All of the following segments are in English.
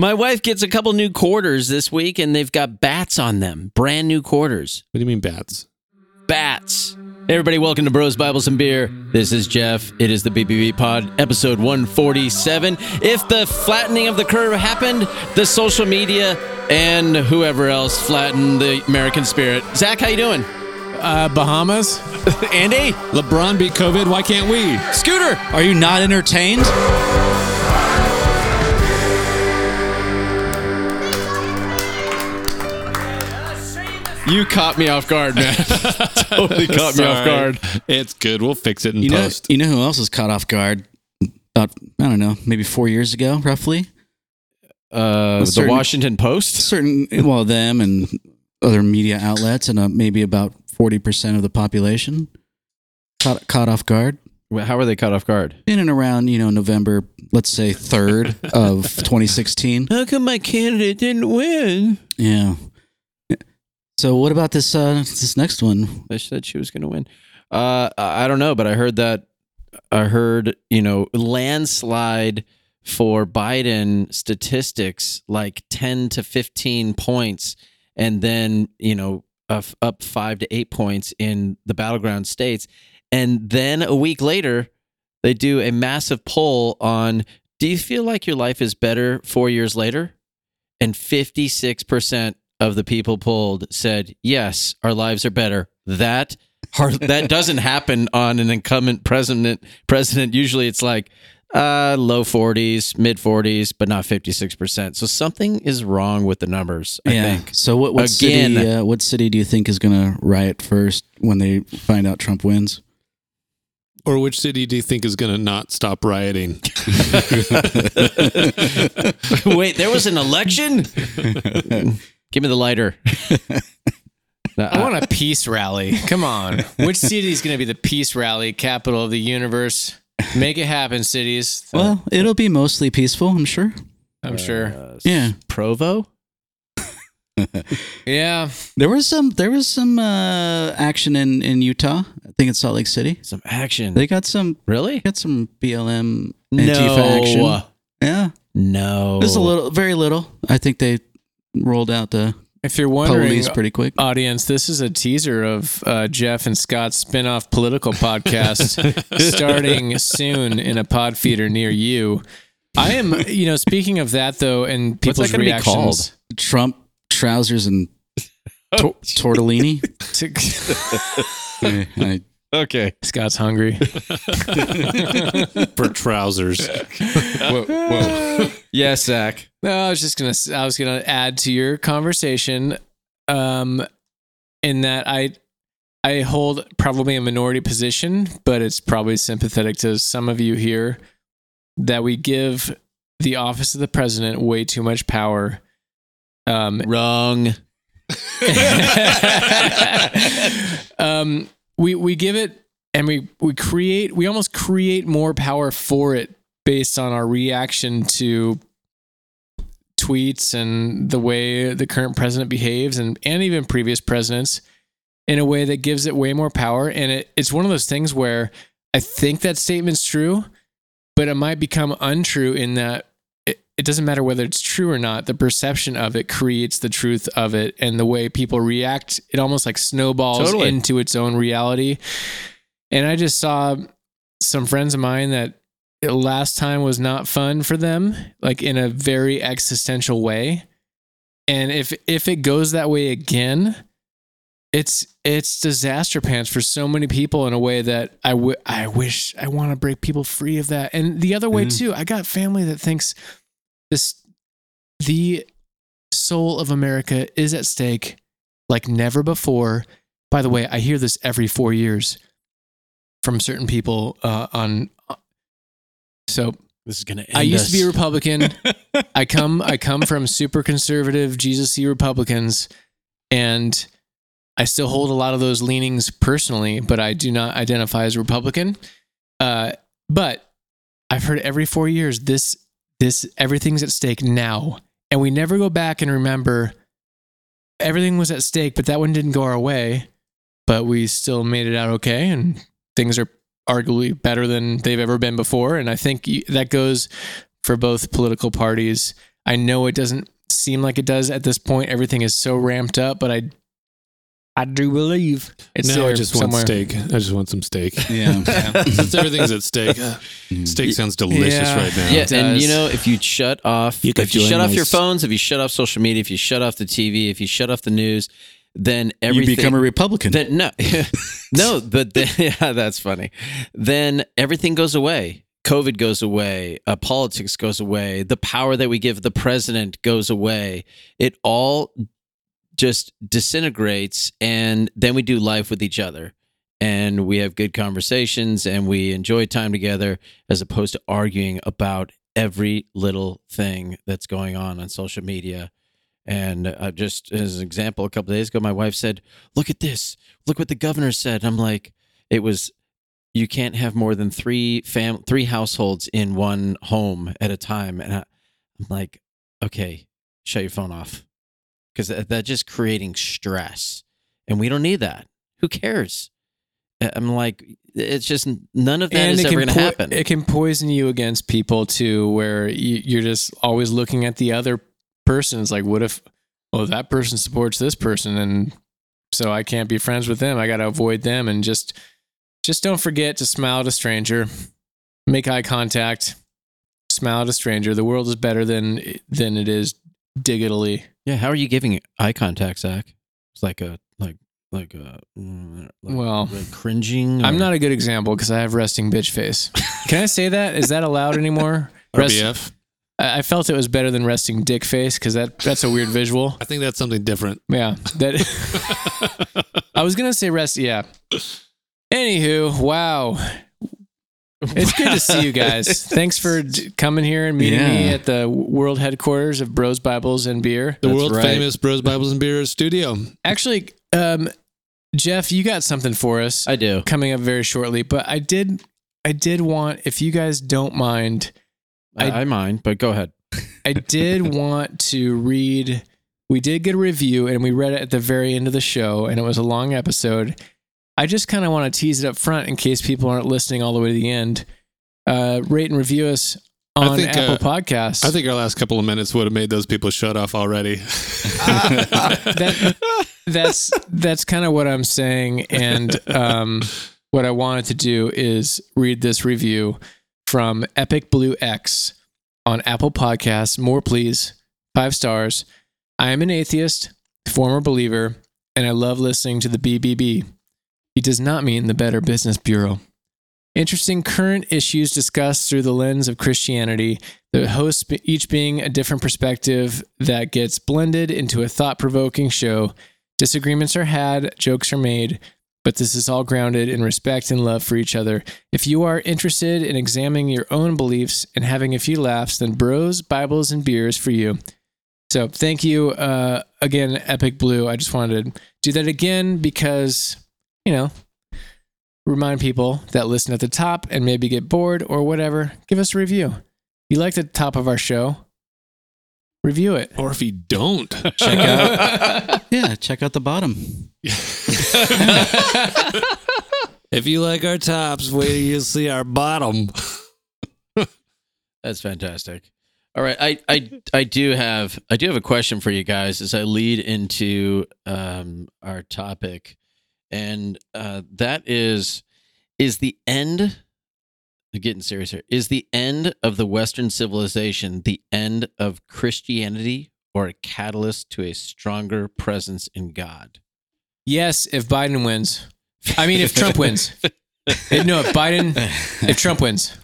My wife gets a couple new quarters this week, and they've got bats on them. Brand new quarters. What do you mean bats? Bats. Hey everybody, welcome to Bros, Bibles, and Beer. This is Jeff. It is the BBB Pod, episode 147. If the flattening of the curve happened, the social media and whoever else flattened the American spirit. Zach, how you doing? Uh, Bahamas. Andy? LeBron beat COVID. Why can't we? Scooter? Are you not entertained? You caught me off guard, man. totally caught me off guard. It's good. We'll fix it in You know, post. you know who else was caught off guard? About I don't know, maybe four years ago, roughly. Uh, the certain- Washington Post? Certain, well, them and other media outlets, and uh, maybe about forty percent of the population caught caught off guard How were they caught off guard? in and around you know November, let's say third of 2016. How come my candidate didn't win? Yeah. So what about this uh this next one? They said she was going to win. Uh, I I don't know, but I heard that. I heard you know landslide for Biden statistics like ten to fifteen points, and then you know up, up five to eight points in the battleground states, and then a week later they do a massive poll on. Do you feel like your life is better four years later? And fifty six percent of the people polled said yes, our lives are better. That hard, that doesn't happen on an incumbent president. President usually it's like uh, low forties, mid forties, but not fifty six percent. So something is wrong with the numbers. I think. So what what Again. city uh, what city do you think is going to riot first when they find out Trump wins? Or which city do you think is going to not stop rioting? Wait, there was an election. Give me the lighter. I want a peace rally. Come on. Which city is going to be the peace rally capital of the universe? Make it happen, cities. Well, it'll be mostly peaceful, I'm sure. I'm sure. Uh, Yeah. Provo. Yeah. There was some there was some uh, action in in Utah. I think it's Salt Lake City. Some action. They got some really? got some BLM No. Action. Yeah. No. There's a little very little. I think they rolled out the If you're wondering, police pretty quick. audience, this is a teaser of uh, Jeff and Scott's spin-off political podcast starting soon in a pod feeder near you. I am, you know, speaking of that though, and people's reactions. Trump trousers and tor- tortellini. I- Okay. Scott's hungry. For trousers. Whoa, whoa. yes, Zach. No, I was just gonna. I was gonna add to your conversation, um, in that I, I hold probably a minority position, but it's probably sympathetic to some of you here that we give the office of the president way too much power. Um, Wrong. um, we we give it and we we create we almost create more power for it based on our reaction to tweets and the way the current president behaves and and even previous presidents in a way that gives it way more power. And it, it's one of those things where I think that statement's true but it might become untrue in that it, it doesn't matter whether it's true or not the perception of it creates the truth of it and the way people react it almost like snowballs Totally. into its own reality and i just saw some friends of mine that last time was not fun for them like in a very existential way and if if it goes that way again it's it's disaster pants for so many people in a way that I I wish I want to break people free of that. And the other way Mhm. too, I got family that thinks this the soul of America is at stake like never before. By the way, I hear this every 4 years from certain people uh, on so This is gonna. End I used to be a. Republican. I come I come from super conservative Jesus Republicans and I still hold a lot of those leanings personally, but I do not identify as Republican. Uh, but I've heard every four years this this everything's at stake now, and we never go back and remember everything was at stake, but that one didn't go our way, but we still made it out okay, and things are arguably better than they've ever been before. And I think that goes for both political parties. I know it doesn't seem like it does at this point. Everything is so ramped up, but I I do believe it's now I just somewhere. want steak. I just want some steak. Yeah. Since everything's at stake, steak sounds delicious Yeah. right now. Yeah, and you know, if you shut off, You if you join shut off your phones, if you shut off social media, if you shut off the TV, if you shut off the news, then You everything become a Republican. Then no, no, but then, yeah, that's funny. Then everything goes away. COVID goes away. Uh, politics goes away. The power that we give the president goes away. It all just disintegrates, and then we do life with each other, and we have good conversations, and we enjoy time together, as opposed to arguing about every little thing that's going on on social media. And uh, just as an example, a couple days ago, my wife said, "Look at this! Look what the governor said." I'm like, "It was, you can't have more than three fam, three households in one home at a time." And I, I'm like, "Okay, shut your phone off," because that, that's just creating stress, and we don't need that. Who cares? I'm like, it's just none of that and is ever going to po- happen. it can poison you against people too, where you, you're just always looking at the other person. It's like, what if, oh, that person supports this person, and so I can't be friends with them. I got to avoid them, and just, just don't forget to smile at a stranger, make eye contact, smile at a stranger. The world is better than than it is digitally. Yeah, how are you giving eye contact, Zach? It's like a like like a mm, like, Well, like cringing. I'm not a good example because I have resting bitch face. Can I say that? Is that allowed anymore? Rest- RBF. I I felt it was better than resting dick face because that that's a weird visual. I think that's something different. Yeah, that I was gonna say rest. Yeah. Anywho, wow, it's good to see you guys. Thanks for d- coming here and meeting me at the world headquarters of Bros Bibles and Beer. The That's world right. famous Bros Bibles and Beer studio. Actually, um, Jeff, you got something for us I do. coming up very shortly. But I did, I did want, if you guys don't mind, I, I- I mind, but go ahead. I did want to read. We did get a review, and we read it at the very end of the show, and it was a long episode. I just kind of want to tease it up front in case people aren't listening all the way to the end. Uh, rate and review us on think, Apple uh, Podcasts. I think our last couple of minutes would have made those people shut off already. that that's that's kind of what I'm saying, and um, what I wanted to do is read this review from Epic Blue X on Apple Podcasts. More, please, five stars. I am an atheist, former believer, and I love listening to the BBB. He does not mean the Better Business Bureau. Interesting current issues discussed through the lens of Christianity, the hosts each being a different perspective that gets blended into a thought provoking show. Disagreements are had, jokes are made, but this is all grounded in respect and love for each other. If you are interested in examining your own beliefs and having a few laughs, then Bros, Bibles, and Beers for you. So thank you uh, again, Epic Blue. I just wanted to do that again because, you know, remind people that listen at the top and maybe get bored or whatever, give us a review. You like the top of our show? Review it. or if you don't, check out. Yeah, check out the bottom. if you like our tops, wait till you see our bottom. That's fantastic. All right, I, I I do have I do have a question for you guys as I lead into um, our topic, and uh, that is is the end. I'm getting serious here. Is the end of the Western civilization the end of Christianity or a catalyst to a stronger presence in God? Yes, if Biden wins. I mean, if Trump wins. No, if Biden, if Trump wins.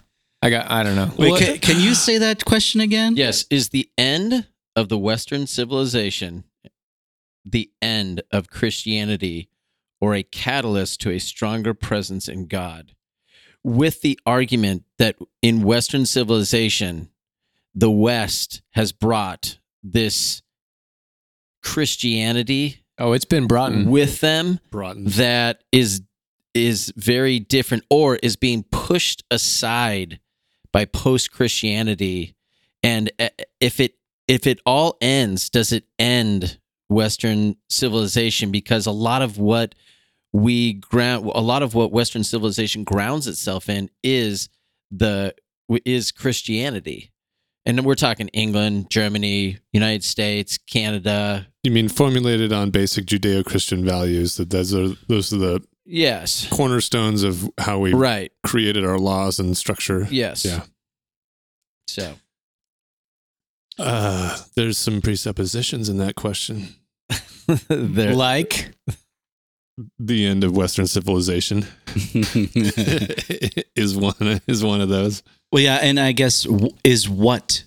I got, I don't know. Wait, What- can, can you say that question again? Yes, is the end of the Western civilization the end of Christianity or a catalyst to a stronger presence in God? With the argument that in Western civilization, the West has brought this Christianity Oh, it's been brought with them Broughton. that is is very different or is being pushed aside by post Christianity and if it if it all ends does it end western civilization because a lot of what we ground a lot of what western civilization grounds itself in is the is Christianity and we're talking England, Germany, United States, Canada. You mean formulated on basic Judeo-Christian values? That those are those are the Yes. cornerstones of how we Right. created our laws and structure. Yes. Yeah. So Uh, there's some presuppositions in that question. there. Like, The end of Western civilization is one is one of those. well, yeah, and I guess is what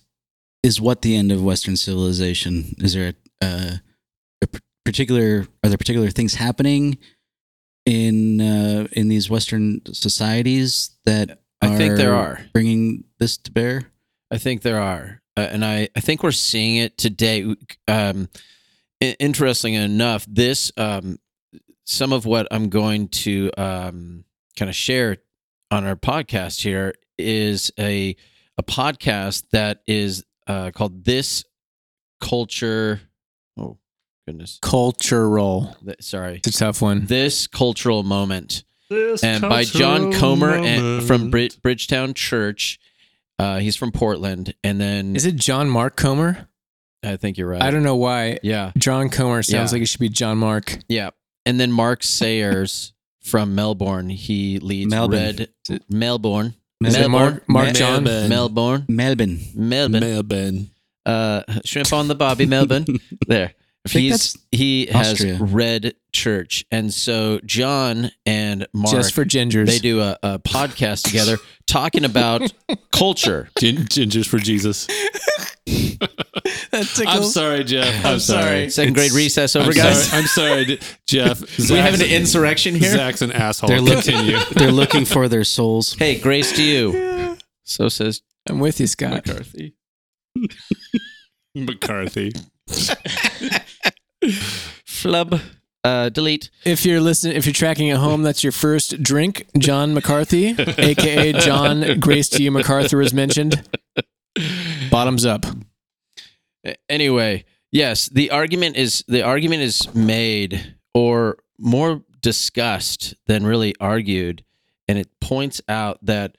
is what the end of Western civilization? Is there a, uh, a p- particular? Are there particular things happening in uh, in these Western societies that I think there are. bringing this to bear? I think there are, uh, and I, I think we're seeing it today. Um, interesting enough, this um, some of what I'm going to um, kind of share on our podcast here is a a podcast that is uh, called "This Culture." Oh goodness, cultural. Th- sorry, It's a tough one. this cultural moment this and by John Comer and from Brid- Bridgetown Church. Uh, he's from Portland, and then Is it John Mark Comer? I think you're right. I don't know why. Yeah, John Comer sounds Yeah. like it should be John Mark. yeah. And then Mark Sayers from Melbourne. He leads Melbourne. Red Melbourne. Is it Mark, Mark John? Melbourne. Melbourne. Melbourne. Melbourne. Melbourne. Uh, shrimp on the bobby. Melbourne. There. Think He's he has Austria. Red Church, and so John and Mark Just for gingers. they do a, a podcast together talking about culture. Gin- gingers for Jesus. That. I'm sorry, Jeff. I'm, I'm sorry. sorry. Second grade recess over, I'm guys. Sorry. I'm sorry, D- Jeff. we having an insurrection here? Zach's an asshole. They're looking- Continue. They're looking for their souls. Hey, grace to you. So says I'm with you, Scott. McCarthy. McCarthy. Flub. Uh, delete. If you're listening, if you're tracking at home, that's your first drink. John McCarthy, aka John Grace to you MacArthur, was mentioned. Bottoms up. Anyway, yes, the argument is the argument is made or more discussed than really argued, and it points out that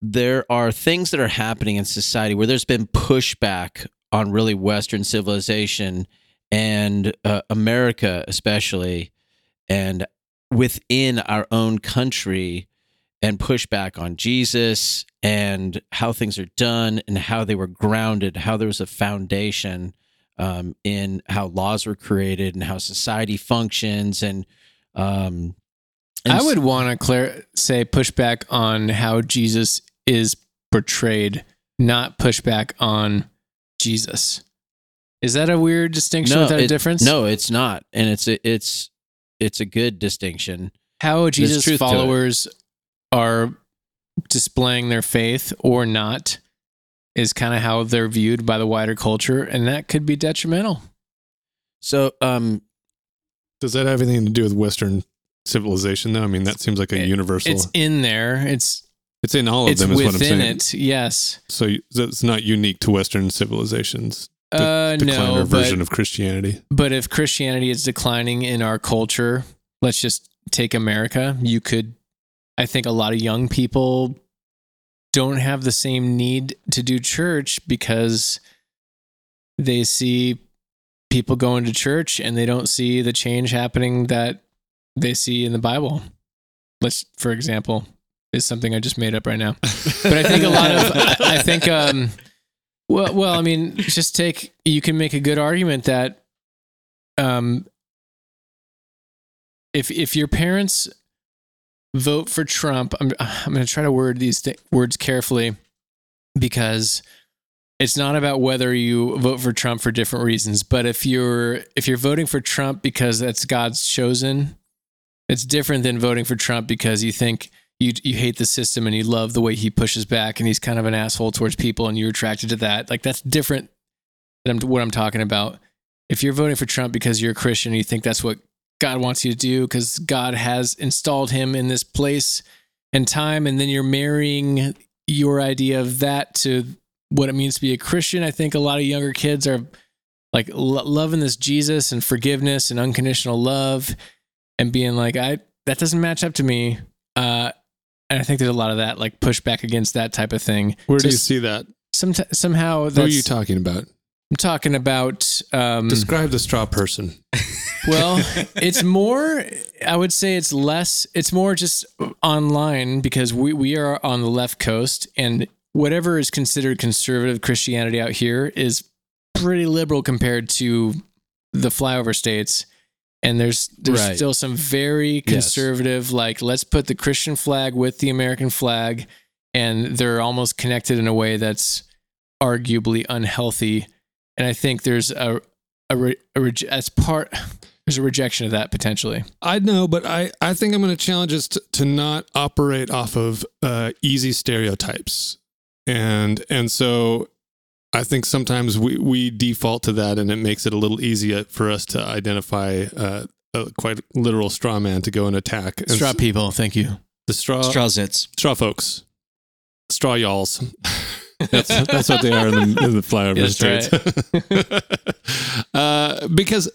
there are things that are happening in society where there's been pushback on really Western civilization and uh, America, especially, and within our own country, and pushback on Jesus and how things are done and how they were grounded, how there was a foundation um, in how laws were created and how society functions, and um, and I would want to clar- say pushback on how Jesus is portrayed, not pushback on Jesus. Is that a weird distinction without a difference? No, it's not, and it's a, it's it's a good distinction. How Jesus truth to it. followers are displaying their faith or not is kind of how they're viewed by the wider culture, and that could be detrimental. So, um, Does that have anything to do with Western civilization, though? I mean, that seems like a It- universal. It's in there. It's It's in all of them, is what I'm within saying. it. Yes. So you- that's not unique to Western civilizations. The Uh, no, or version but, of Christianity. but if Christianity is declining in our culture, let's just take America. You could, I think, a lot of young people don't have the same need to do church because they see people going to church and they don't see the change happening that they see in the Bible. Let's, for example, is something I just made up right now. But I think a lot of, I, I think, um, well, well, I mean, just take. You can make a good argument that, um, if if your parents vote for Trump, I'm I'm going to try to word these th- words carefully because it's not about whether you vote for Trump for different reasons, but if you're if you're voting for Trump because that's God's chosen, it's different than voting for Trump because you think you you hate the system and you love the way he pushes back and he's kind of an asshole towards people and you're attracted to that. Like that's different than what I'm talking about. If you're voting for Trump because you're a Christian and you think that's what God wants you to do because God has installed him in this place and time, and then you're marrying your idea of that to what it means to be a Christian. I think a lot of younger kids are like lo- loving this Jesus and forgiveness and unconditional love and being like, I that doesn't match up to me. Uh, and I think there's a lot of that like pushback against that type of thing. Where do you see that? some, somehow Who are you talking about? I'm talking about um, Describe the straw person. Well, it's more. I would say it's less. It's more just online because we we are on the left coast, and whatever is considered conservative Christianity out here is pretty liberal compared to the flyover states. And there's there's Right. still some very conservative, like let's put the Christian flag with the American flag, and they're almost connected in a way that's arguably unhealthy. And I think there's a a, re, a rege- as part there's a rejection of that potentially. I know, but I, I think I'm going to challenge us to, to not operate off of uh, easy stereotypes, and and so I think sometimes we we default to that, and it makes it a little easier for us to identify uh, a quite literal straw man to go and attack. And Straw people, thank you. the straw Straw zits. straw folks, straw y'alls. that's that's what they are in the, in the flyover That's states. uh, because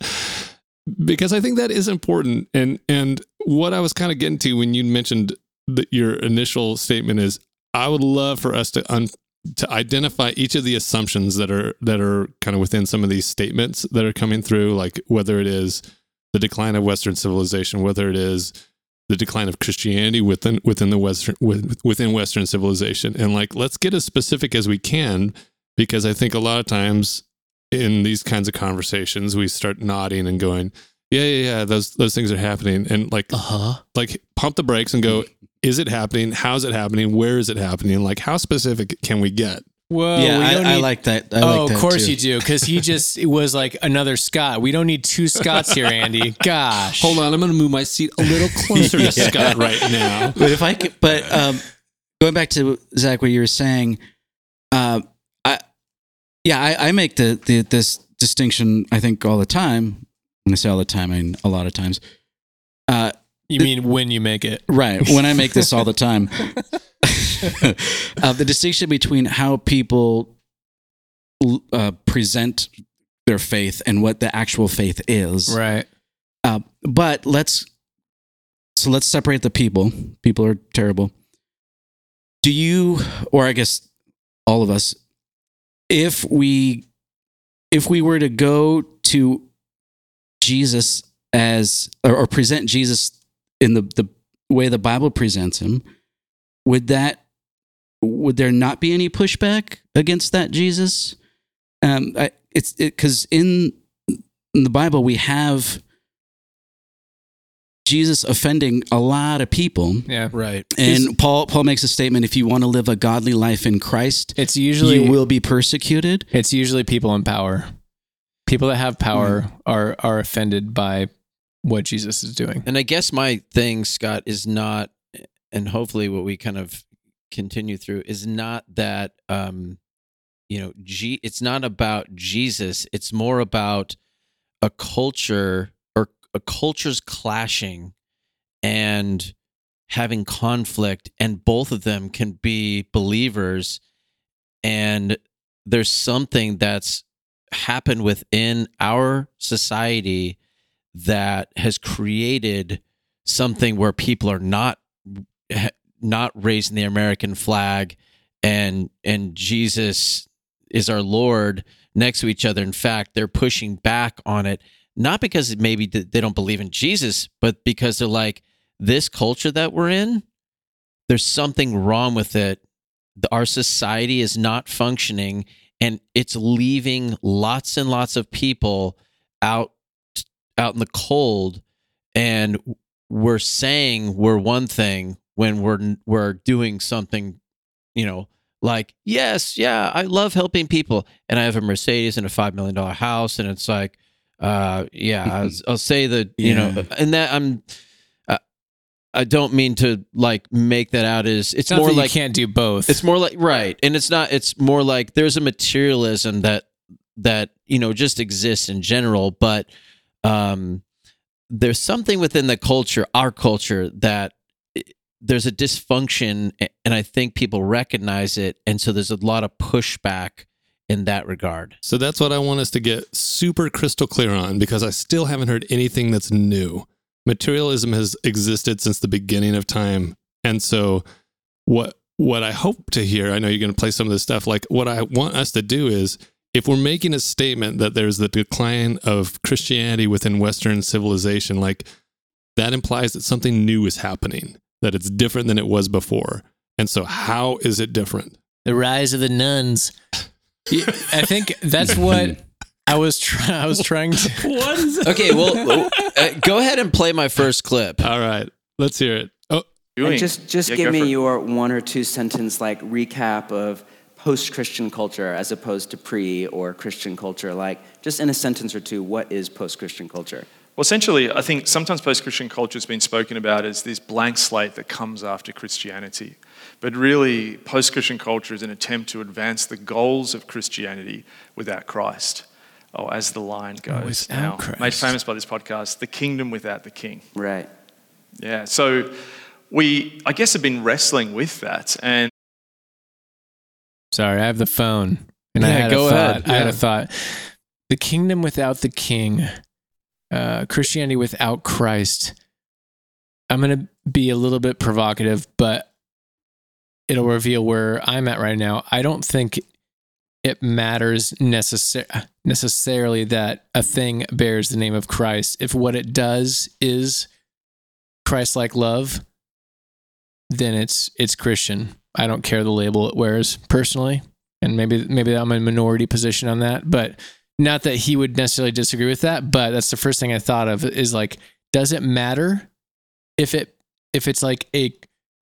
because I think that is important, and and what I was kind of getting to when you mentioned that your initial statement is, I would love for us to un, to identify each of the assumptions that are that are kind of within some of these statements that are coming through, like whether it is the decline of Western civilization, whether it is the decline of Christianity within within the Western with, within Western civilization, and like let's get as specific as we can because I think a lot of times in these kinds of conversations we start nodding and going, yeah, yeah, yeah, those those things are happening, and like Uh huh. like pump the brakes and go, is it happening? How's it happening? Where is it happening? Like how specific can we get? Whoa, yeah, we don't I, I like that. I oh, like that of course too. you do, because he just it was like another Scott. We don't need two Scotts here, Andy. Gosh, Hold on, I'm going to move my seat a little closer to Scott right now. but if I could, but um, going back to Zach, what you were saying, uh, I, yeah, I, I make the, the this distinction. I think all the time. When I say all the time, I mean a lot of times. Uh, You mean when you make it? right. When I make this all the time, uh, the distinction between how people uh, present their faith and what the actual faith is. Right. Uh, but let's so let's separate the people. People are terrible. Do you, or I guess all of us, if we if we were to go to Jesus as or, or present Jesus in the the way the Bible presents him, would that would there not be any pushback against that Jesus? Um, I, it's because in, in the Bible we have Jesus offending a lot of people. Yeah. Right. And Paul Paul makes a statement: if you want to live a godly life in Christ, It's usually you will be persecuted. it's usually people in power. People that have power Mm. are are offended by what Jesus is doing. And I guess my thing, Scott, is not, and hopefully what we kind of continue through is not that, um, you know, G, it's not about Jesus. It's more about a culture or a culture's clashing and having conflict, and both of them can be believers. And there's something that's happened within our society that has created something where people are not not raising the American flag and and Jesus is our Lord next to each other. In fact, they're pushing back on it not because maybe they don't believe in Jesus, but because they're like this culture that we're in. There's something wrong with it. Our society is not functioning, and it's leaving lots and lots of people out out in the cold and we're saying we're one thing when we're we're doing something you know like yes yeah i love helping people and i have a mercedes and a five million dollar house and it's like uh yeah I'll, I'll say that you know and that i'm uh, i don't mean to like make that out as it's It's more like you can't do both. it's more like right, and it's not. It's more like there's a materialism that that you know just exists in general, but um, there's something within the culture, our culture, that there's a dysfunction, and I think people recognize it, and so there's a lot of pushback in that regard. So that's what I want us to get super crystal clear on because I still haven't heard anything that's new. Materialism has existed since the beginning of time. And so what what I hope to hear, I know you're going to play some of this stuff. Like what I want us to do is, if we're making a statement that there's the decline of Christianity within Western civilization, like that implies that something new is happening, that it's different than it was before. And so, how is it different? The rise of the nuns. I think that's what I was trying. I was trying to. What is it? Okay, well, uh, go ahead and play my first clip. All right, let's hear it. Oh, And just just Yeah, give me for your one or two sentence like recap of post-Christian culture as opposed to pre or Christian culture. Like just in a sentence or two, what is post-Christian culture? Well, essentially, I think sometimes post Christian culture has been spoken about as this blank slate that comes after Christianity. But really, post Christian culture is an attempt to advance the goals of Christianity without Christ. Oh, as the line goes oh, Without now, Christ. made famous by this podcast, the kingdom without the king. Right. Yeah, so we, I guess, have been wrestling with that. And Sorry, I have the phone, and I had go a thought. ahead. I had a thought. The kingdom without the king, uh, Christianity without Christ. I'm gonna be a little bit provocative, but it'll reveal where I'm at right now. I don't think it matters necessar- necessarily that a thing bears the name of Christ. If what it does is Christ-like love, then it's it's Christian. I don't care the label it wears personally, and maybe maybe I'm in a minority position on that, but not that he would necessarily disagree with that. But that's the first thing I thought of is like, does it matter if it if it's like a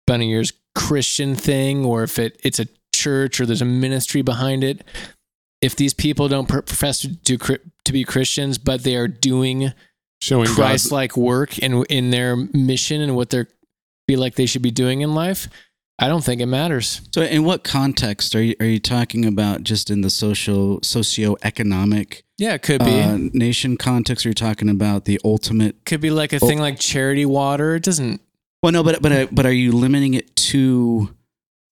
bunny ears Christian thing, or if it it's a church or there's a ministry behind it? If these people don't profess to do to be Christians, but they are doing showing Christ-like work in in their mission and what they're feel like they should be doing in life, I don't think it matters. So, in what context are you are you talking about? Just in the social socioeconomic Yeah, it could be. uh, nation context? Are you talking about the ultimate? could be like a thing like charity water. It doesn't. Well, no, but but uh, but are you limiting it to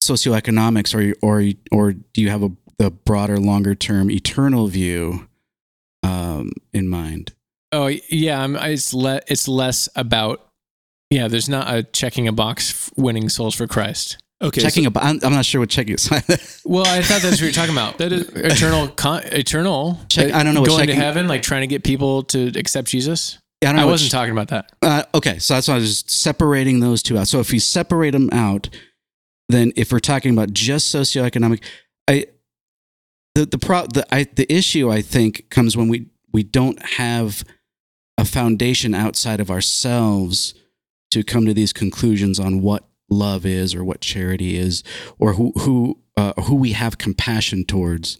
socioeconomics, or you- or or do you have a the broader, longer term, eternal view um, in mind? Oh yeah, I'm, it's le- It's less about. Yeah, there's not a checking a box f- winning souls for Christ. okay, checking so- a, bo- I'm, I'm not sure what checking is. Well, I thought that's what you're talking about. That is- eternal, con- eternal. Check- I don't know what Going to heaven, like trying to get people to accept Jesus. I don't know I wasn't ch- talking about that. Uh, okay, so that's why I was just separating those two out. So if you separate them out, then if we're talking about just socioeconomic, I the the pro the I the issue I think comes when we we don't have a foundation outside of ourselves to come to these conclusions on what love is or what charity is or who who uh, who we have compassion towards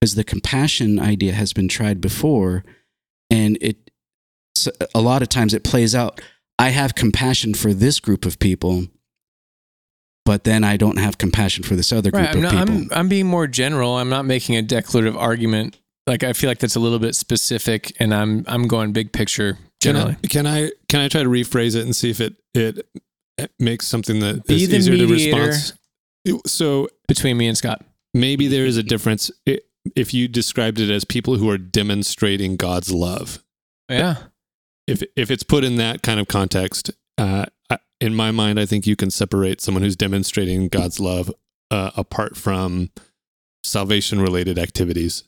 because the compassion idea has been tried before and it a lot of times it plays out i have compassion for this group of people but then i don't have compassion for this other group Right. I'm, of not, people I'm, I'm being more general. I'm not making a declarative argument. Like I feel like that's a little bit specific, and I'm I'm going big picture Can I, generally. can I can I try to rephrase it and see if it it, makes something that Be is easier to respond? So between me and Scott. maybe there is a difference if you described it as people who are demonstrating God's love. Yeah. If if it's put in that kind of context, uh, in my mind, I think you can separate someone who's demonstrating God's love uh, apart from salvation related activities.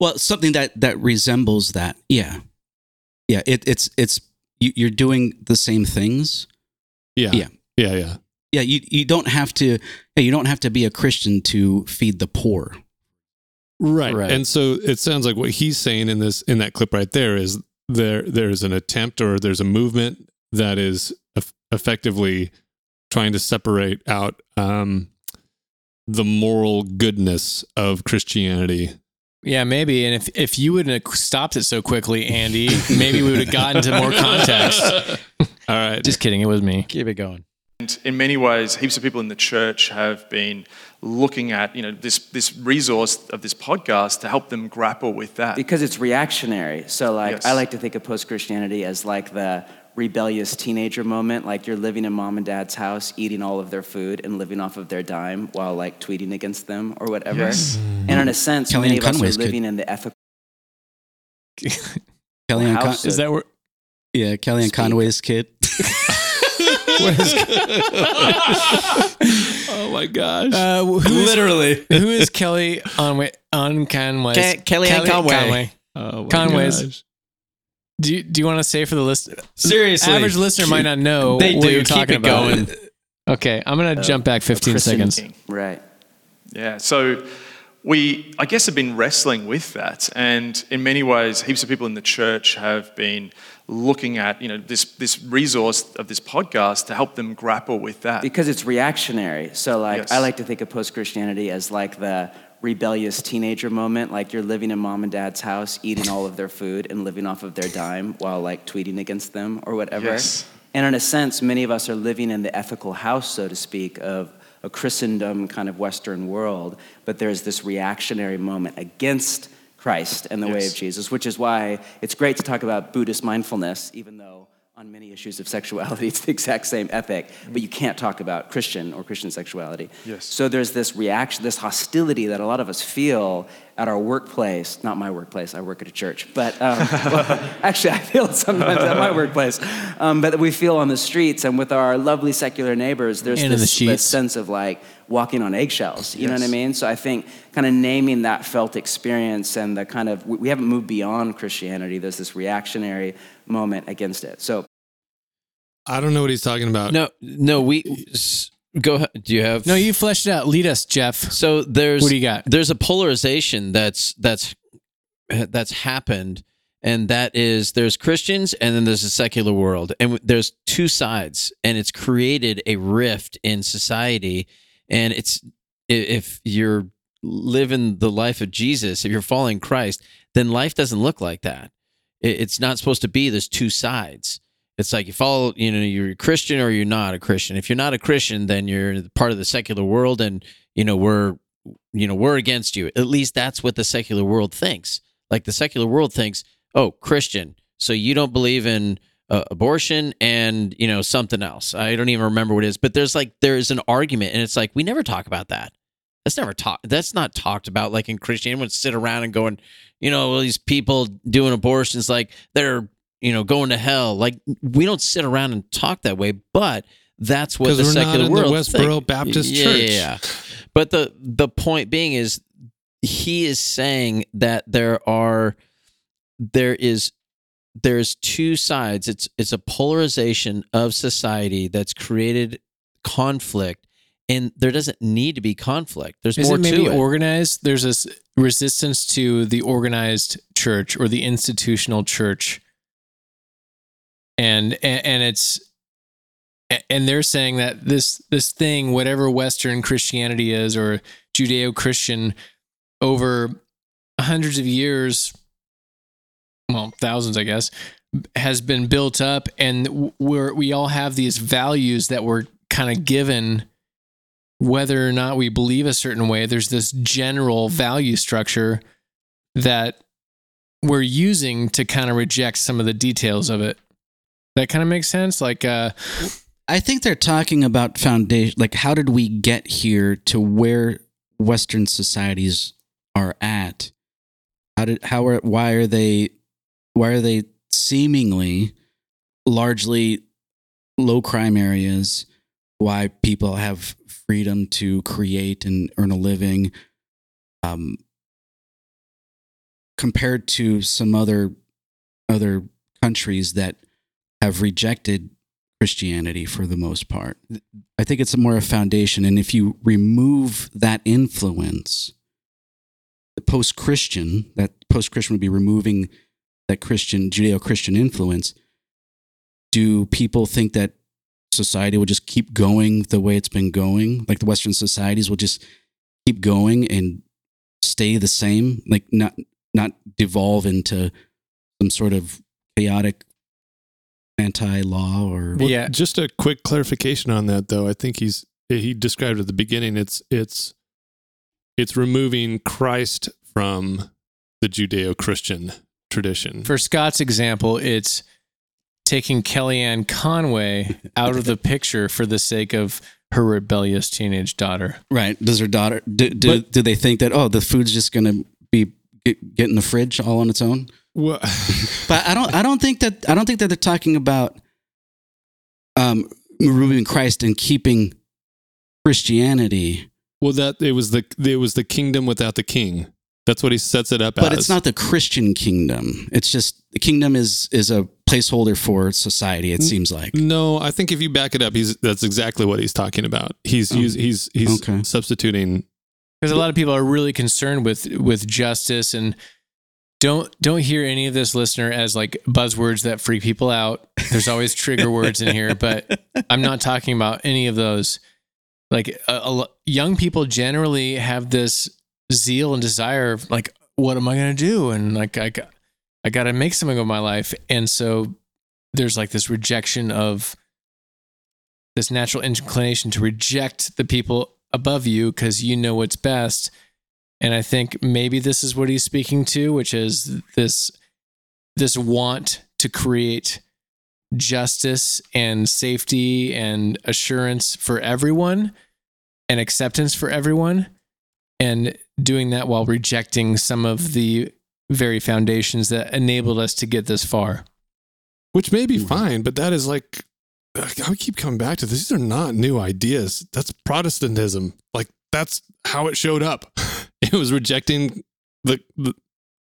Well something that that resembles that yeah yeah it, it's it's you, you're doing the same things Yeah, Yeah. yeah, yeah. yeah you, you don't have to hey, you don't have to be a christian to feed the poor Right. Right. And so it sounds like what he's saying in this in that clip right there is there there's an attempt or there's a movement that is eff- effectively trying to separate out um, the moral goodness of Christianity. Yeah, maybe. And if, if you wouldn't have stopped it so quickly, Andy, maybe we would have gotten to more context. All right. Just kidding. It was me. Keep it going. And in many ways, heaps of people in the church have been looking at you know this this resource of this podcast to help them grapple with that. Because it's reactionary. So like Yes. I like to think of post-Christianity as like the rebellious teenager moment, like you're living in mom and dad's house, eating all of their food and living off of their dime while like tweeting against them or whatever. Yes. And in a sense, Kellyanne many of us Conway's are kid. living in the ethical kellyanne Con- Is that where? yeah kellyanne Speak. conway's kid oh my gosh. Uh, who is, Literally. who is Kelly on on Conway? Ke- Kellyanne Conway. oh my Conway's- gosh. Do you, do you want to say for the list? Seriously. Average listener might not know They what do. you're Keep talking it about. going. Okay, I'm gonna uh, jump back 15 seconds. King. Right. Yeah, so we, I guess, have been wrestling with that, and in many ways, heaps of people in the church have been looking at, you know, this this resource of this podcast to help them grapple with that. Because it's reactionary. So, like, Yes. I like to think of post Christianity as like the rebellious teenager moment. Like, you're living in mom and dad's house, eating all of their food and living off of their dime while, like, tweeting against them or whatever. Yes. And in a sense, many of us are living in the ethical house, so to speak, of a Christendom kind of Western world. But there's this reactionary moment against Christ and the way of Jesus, which is why it's great to talk about Buddhist mindfulness, even though on many issues of sexuality it's the exact same ethic, but you can't talk about Christian or Christian sexuality. Yes. So there's this reaction, this hostility that a lot of us feel at our workplace. Not my workplace, I work at a church, but um, well, actually I feel it sometimes at my workplace. Um, but we feel on the streets and with our lovely secular neighbors, there's And in the this, this sense of like walking on eggshells. You know what I mean? So I think kind of naming that felt experience and the kind of, we we haven't moved beyond Christianity. There's this reactionary moment against it. So I don't know what he's talking about. No, no, we go ahead. Do you have No, you fleshed it out. Lead us, Jeff. So there's What do you got? There's a polarization that's that's that's happened, and that is there's Christians and then there's a secular world, and there's two sides, and it's created a rift in society, and it's i- if you're living the life of Jesus, if you're following Christ, then life doesn't look like that. It- It's not supposed to be. There's two sides. It's like you follow, you know, you're a Christian or you're not a Christian. If you're not a Christian, then you're part of the secular world, and you know we're, you know, we're against you. At least that's what the secular world thinks. Like the secular world thinks, oh, Christian, so you don't believe in uh, abortion and you know something else. I don't even remember what it is, but there's like there's an argument, and it's like we never talk about that. That's never talked. That's not talked about. Like in Christianity, would sit around and going, you know, well, these people doing abortions, like they're, you know, going to hell. Like we don't sit around and talk that way. But that's what the we're not secular the world Westboro think. Baptist yeah, Church. Yeah, yeah. But the the point being is, he is saying that there are, there is there's two sides. It's it's a polarization of society that's created conflict, and there doesn't need to be conflict. There's Is more it maybe to it. organized? There's this resistance to the organized church or the institutional church, and and, and it's and they're saying that this this thing, whatever Western Christianity is or Judeo-Christian, over hundreds of years, well, thousands, I guess, has been built up, and we're we all have these values that were kind of given whether or not we believe a certain way, there's this general value structure that we're using to kind of reject some of the details of it. That kind of makes sense. Like, uh, I think they're talking about foundation. Like, how did we get here to where Western societies are at? How did how are why are they why are they seemingly largely low crime areas? Why people have freedom to create and earn a living, um, compared to some other other countries that have rejected Christianity for the most part. I think it's more a foundation. And if you remove that influence, the post Christian, that post Christian would be removing that Christian, Judeo Christian influence. Do people think that society will just keep going the way it's been going? Like the Western societies will just keep going and stay the same, like not not devolve into some sort of chaotic anti-law or Well, Yeah. Just a quick clarification on that, though. I think he's he described at the beginning. It's it's it's removing Christ from the Judeo-Christian tradition. for Scott's example, it's taking Kellyanne Conway out of the picture for the sake of her rebellious teenage daughter. Right. Does her daughter do do, do they think that oh the food's just going to be get, get in the fridge all on its own? Well, But I don't I don't think that I don't think that they're talking about um removing Christ and keeping Christianity. Well, that it was the it was the kingdom without the king. That's what he sets it up But as. it's not the Christian kingdom. It's just the kingdom is is a placeholder for society. It seems like. No, I think if you back it up, he's that's exactly what he's talking about. He's Oh. use, he's he's Okay. substituting. because a lot of people are really concerned with with justice and don't don't hear any of this listener as like buzzwords that freak people out. There's always trigger words in here but i'm not talking about any of those. Like a, a young people generally have this zeal and desire of like what am i going to do? And like i got i got to make something of my life. And so there's like this rejection of this natural inclination to reject the people above you because you know what's best. And I think maybe this is what he's speaking to, which is this this want to create justice and safety and assurance for everyone and acceptance for everyone and doing that while rejecting some of the very foundations that enabled us to get this far. which may be Mhm. fine, but that is like I keep coming back to this. These are not new ideas. That's Protestantism. Like that's how it showed up. It was rejecting the, the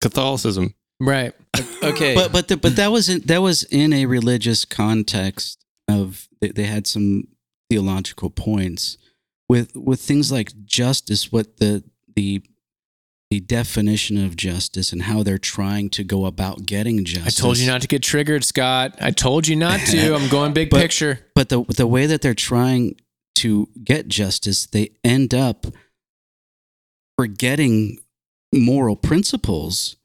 Catholicism. Right. Okay. But but the, but that was in, that was in a religious context of they, they had some theological points with with things like justice. What the the the definition of justice and how they're trying to go about getting justice. I told you not to get triggered, Scott. I told you not to. I'm going big But- picture. But the the way that they're trying to get justice, they end up forgetting moral principles,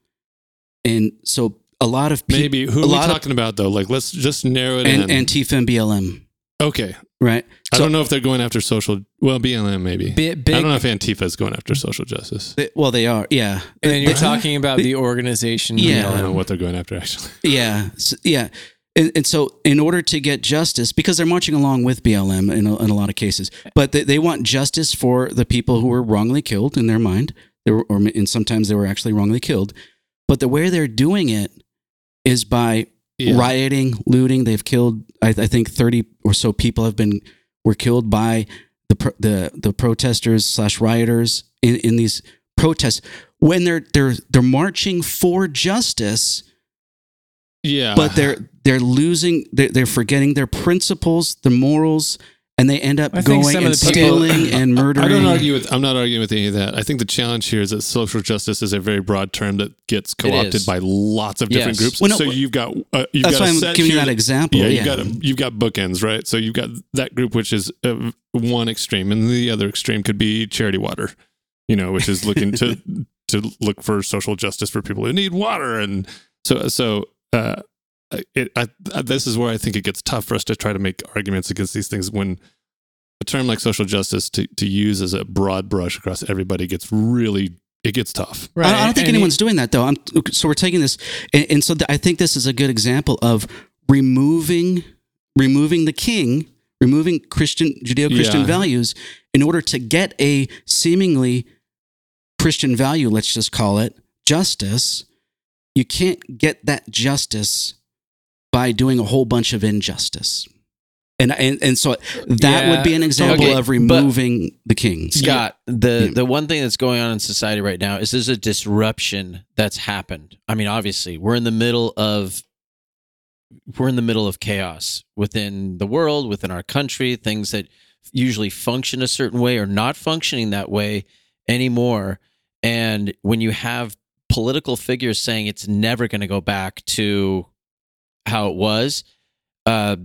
and so a lot of people Maybe who are we lot of- talking about though? Like let's just narrow it and in. Antifa and BLM, okay, right? I So- don't know if they're going after social. Well, BLM maybe. Bi- I don't know if Antifa is going after social justice. They- well, they are, yeah. and then you're They- talking about the organization. Yeah. I don't know what they're going after actually. Yeah, s- yeah. And, and so, in order to get justice, because they're marching along with BLM in a, in a lot of cases, but they, they want justice for the people who were wrongly killed in their mind, they were, or and sometimes they were actually wrongly killed. But the way they're doing it is by Yeah. rioting, looting. They've killed, I, I think, thirty or so people have been were killed by the pro- the the protesters slash rioters in, in these protests when they're they're they're marching for justice Yeah. but they're they're losing they're, they're forgetting their principles the morals and they end up I going and the people- stealing and murdering I don't argue with. I'm not arguing with any of that. I think the challenge here is that social justice is a very broad term that gets co-opted by lots of different Yes. groups. Well, no, so you've got uh, you've that's got why a i'm giving you here that example Yeah, yeah, you've got you've got bookends, right? So you've got that group which is uh, one extreme, and the other extreme could be charity water, you know, which is looking to to look for social justice for people who need water, and so so. Uh, it, I, this is where I think it gets tough for us to try to make arguments against these things when a term like social justice to, to use as a broad brush across everybody gets really it gets tough. I, don't- I don't think And anyone's doing that though. I'm, so we're taking this, and, and so th- I think this is a good example of removing removing the king, removing Christian Judeo-Christian Yeah. values in order to get a seemingly Christian value. Let's just call it justice. You can't get that justice by doing a whole bunch of injustice. And, and, and so that Yeah. would be an example Okay, of but- removing the king. Scott, the Yeah. the one thing that's going on in society right now is there's a disruption that's happened. I mean, obviously, we're in the middle of we're in the middle of chaos within the world, within our country, things that usually function a certain way are not functioning that way anymore. And when you have political figures saying it's never going to go back to how it was, uh,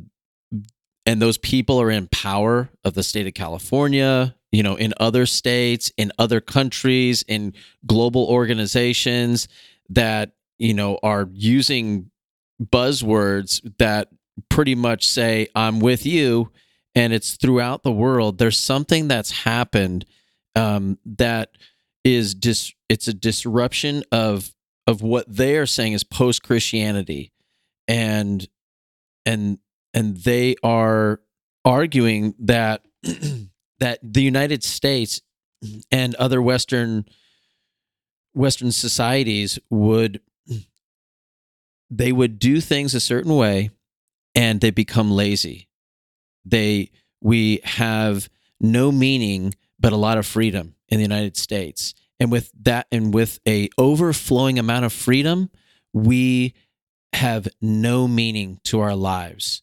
and those people are in power of the state of California, you know, in other states, in other countries, in global organizations that, you know, are using buzzwords that pretty much say, I'm with you. And it's throughout the world. There's something that's happened um, that is dis- it's a disruption of of what they are saying is post Christianity, and and and they are arguing that that the United States and other Western Western societies would they would do things a certain way and they become lazy. They we have no meaning but a lot of freedom in the United States. And with that and with a overflowing amount of freedom, we have no meaning to our lives.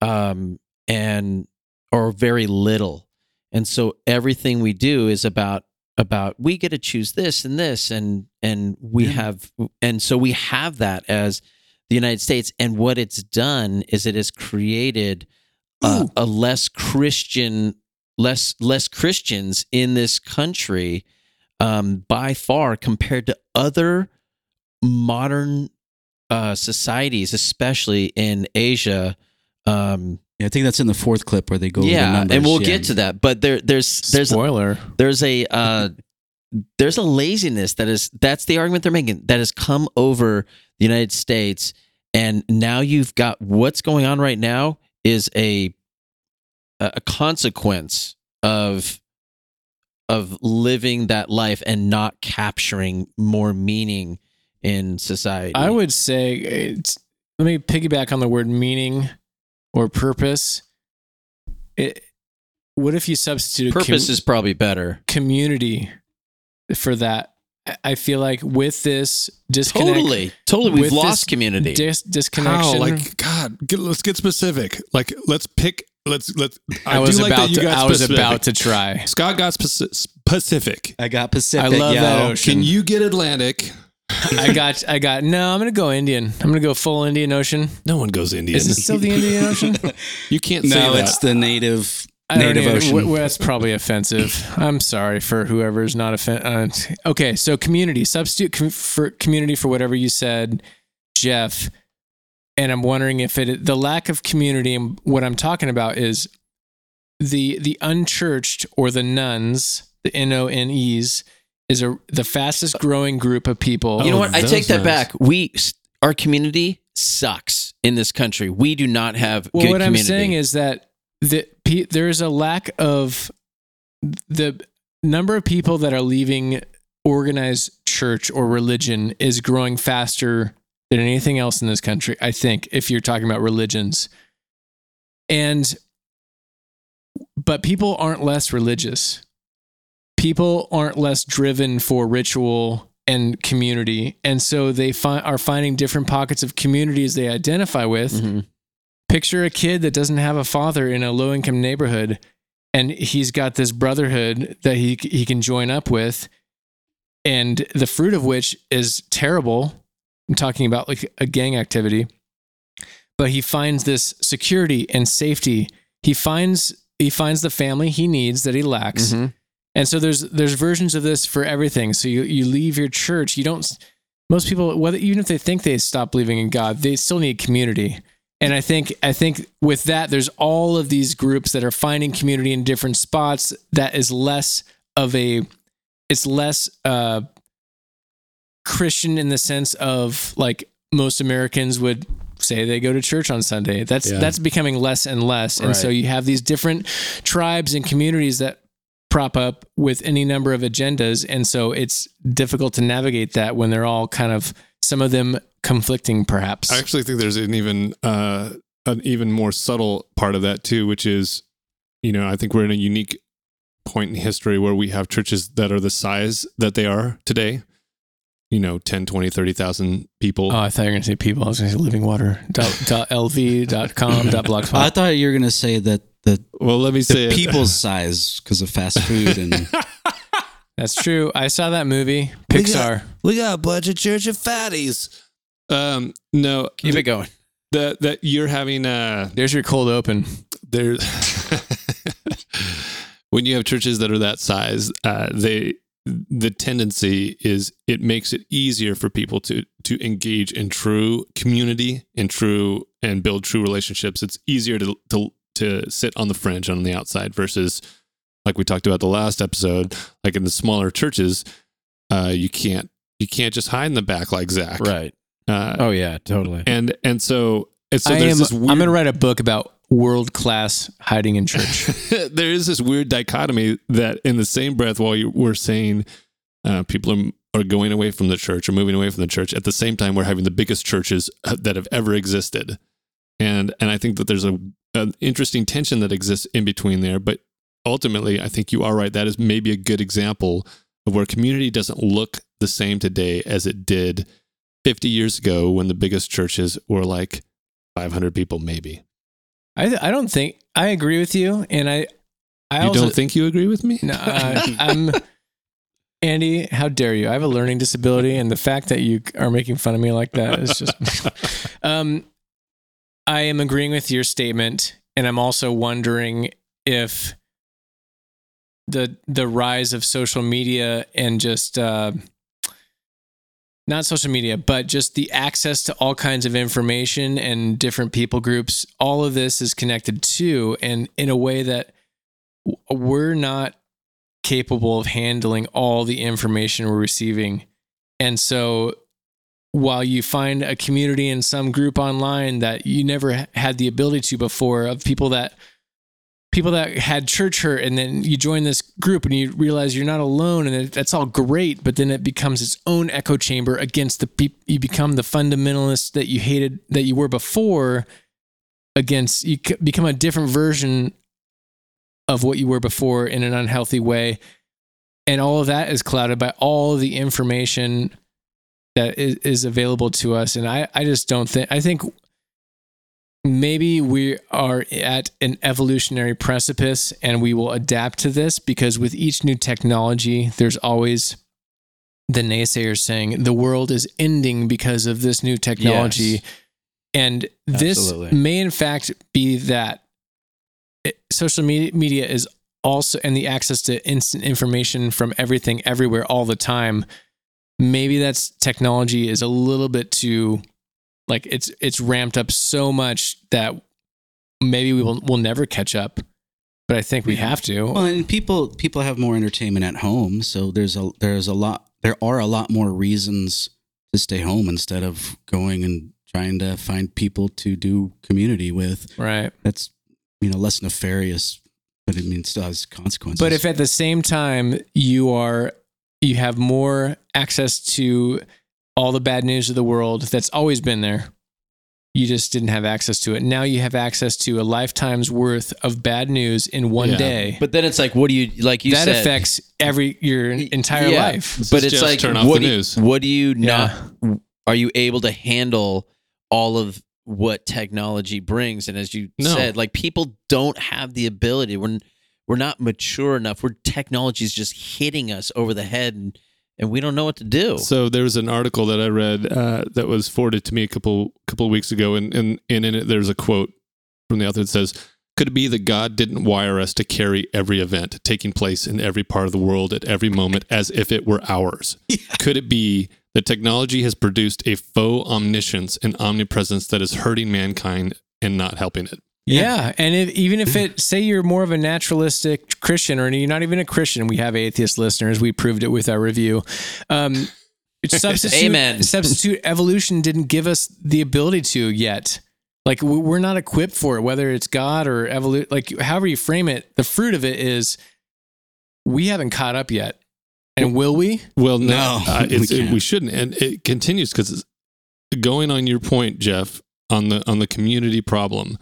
Um and or very little. And so everything we do is about about we get to choose this and this and and we Yeah. have and so we have that as the United States and what it's done is it has created a, a less Christian less less Christians in this country um, by far compared to other modern uh, societies, especially in Asia. Um, Yeah, I think that's in the fourth clip where they go. over the yeah, numbers. and we'll Yeah. get to that. But there, there's there's Spoiler. there's a uh, there's a laziness that is that's the argument they're making that has come over the United States, and now you've got what's going on right now is a a consequence of of living that life and not capturing more meaning in society. I would say, it's, let me piggyback on the word meaning or purpose. It, what if you substitute purpose is probably better. community for that? I- I feel like with this disconnect, Totally, totally. We've with lost community. dis- disconnection. How? Like God, get, let's get specific. Like let's pick. Let's let's. I was like about to. got I was specific. about to try. Scott got Pacific. I got Pacific. I love yo. that ocean. Can you get Atlantic? I got. I got. No, I'm gonna go Indian. I'm gonna go full Indian Ocean. No one goes Indian. Is it still the Indian Ocean? you can't say No, that. it's the native I don't native even- ocean. w- w- that's probably offensive. I'm sorry for whoever's not offended. Uh, okay, so community substitute com- for community for whatever you said, Jeff. And I'm wondering if it the lack of community and what I'm talking about is the the unchurched or the nuns, the N O N E's, is a the fastest growing group of people. you know Oh, what? I those take that guys. back. We our community sucks in this country. We do not have Well, good what I'm saying is that the pe- there's a lack of the number of people that are leaving organized church or religion is growing faster than anything else in this country. I think if you're talking about religions, and but people aren't less religious. People aren't less driven for ritual and community, and so they fi- are finding different pockets of communities they identify with Mhm. picture a kid that doesn't have a father in a low income neighborhood and he's got this brotherhood that he he can join up with and the fruit of which is terrible talking about like a gang activity but he finds this security and safety he finds he finds the family he needs that he lacks Mhm. and so there's there's versions of this for everything. So you you leave your church, you don't most people whether even if they think they stop believing in God, they still need community. And I think I think with that there's all of these groups that are finding community in different spots that is less of a it's less uh Christian in the sense of like most Americans would say they go to church on Sunday. That's Yeah. that's becoming less and less. And so you have these different tribes and communities that prop up with any number of agendas and so it's difficult to navigate that when they're all kind of some of them conflicting perhaps. I actually think there's an even uh, an even more subtle part of that too, which is, you know, I think we're in a unique point in history where we have churches that are the size that they are today. You know, 10, 20, 30,000 people. Oh, I thought you were going to say people. I was going to say living water. Dot, dot LV dot com dot I thought you were gonna say that the well, let me say the it. people's size because of fast food and That's true. I saw that movie, Pixar. we got a bunch of church of fatties. Um, no, Keep it going. that that you're having uh There's your cold open. there when you have churches that are that size uh, they the tendency is it makes it easier for people to to engage in true community and true and build true relationships it's easier to to to sit on the fringe on the outside versus like we talked about the last episode like in the smaller churches uh you can't you can't just hide in the back like zach Right. uh, Oh yeah, totally. and and so and so I there's am. this weird I'm going to write a book about world class hiding in church. there is this weird dichotomy that in the same breath while you were saying uh, people are, are going away from the church or moving away from the church at the same time we're having the biggest churches uh, that have ever existed and and i think that there's a, an interesting tension that exists in between there. But ultimately, I think you are right. That is maybe a good example of where community doesn't look the same today as it did 50 years ago when the biggest churches were like 500 people, maybe. I I don't think I agree with you, and I I you also don't think you agree with me? no, uh, I'm Andy. How dare you? I have a learning disability, and the fact that you are making fun of me like that is just. um, I am agreeing with your statement, and I'm also wondering if the the rise of social media and just uh, not social media, but just the access to all kinds of information and different people groups, all of this is connected too, and in a way that we're not capable of handling all the information we're receiving. And so while you find a community in some group online that you never had the ability to before of people that people that had church hurt and then you join this group and you realize you're not alone and it, that's all great but then it becomes its own echo chamber against the people you become the fundamentalist that you hated that you were before against you become a different version of what you were before in an unhealthy way. And all of that is clouded by all the information that is, is available to us. And I, I just don't think i think maybe we are at an evolutionary precipice and we will adapt to this because with each new technology there's always the naysayers saying the world is ending because of this new technology Yes. and this Absolutely. may in fact be that it- social media, media is also and the access to instant information from everything everywhere all the time maybe that's technology is a little bit too like it's it's ramped up so much that maybe we will we'll never catch up but i think we have to Well, and people people have more entertainment at home, so there's a there's a lot there are a lot more reasons to stay home instead of going and trying to find people to do community with. right That's you know less nefarious, but it means still has consequences. but if at the same time you are you have more access to all the bad news of the world that's always been there you just didn't have access to it now you have access to a lifetime's worth of bad news in one Yeah. day But then it's like, what do you like? You that said affects every your entire Yeah. life This but is it's Jeff's like, turn off what the do you- news. what do you not? Yeah. Are you able to handle all of what technology brings? And as you No. said, like people don't have the ability. We're we're not mature enough. We're technology is just hitting us over the head, and and we don't know what to do. So there was an article that I read uh, that was forwarded to me a couple couple weeks ago, and, and and in it there's a quote from the author that says, "Could it be that God didn't wire us to carry every event taking place in every part of the world at every moment as if it were ours? Could it be that technology has produced a faux omniscience and omnipresence that is hurting mankind and not helping it?" Yeah, and if, even if it say you're more of a naturalistic Christian, or you're not even a Christian, we have atheist listeners. We proved it with our review. Um, substitute, Amen. Substitute evolution didn't give us the ability to yet. Like we- we're not equipped for it, whether it's God or evolution. Like however you frame it, the fruit of it is we haven't caught up yet, and will we? Well, no, No, uh, it's, we it- we shouldn't, and it continues because going on your point, Jeff, on the on the community problem.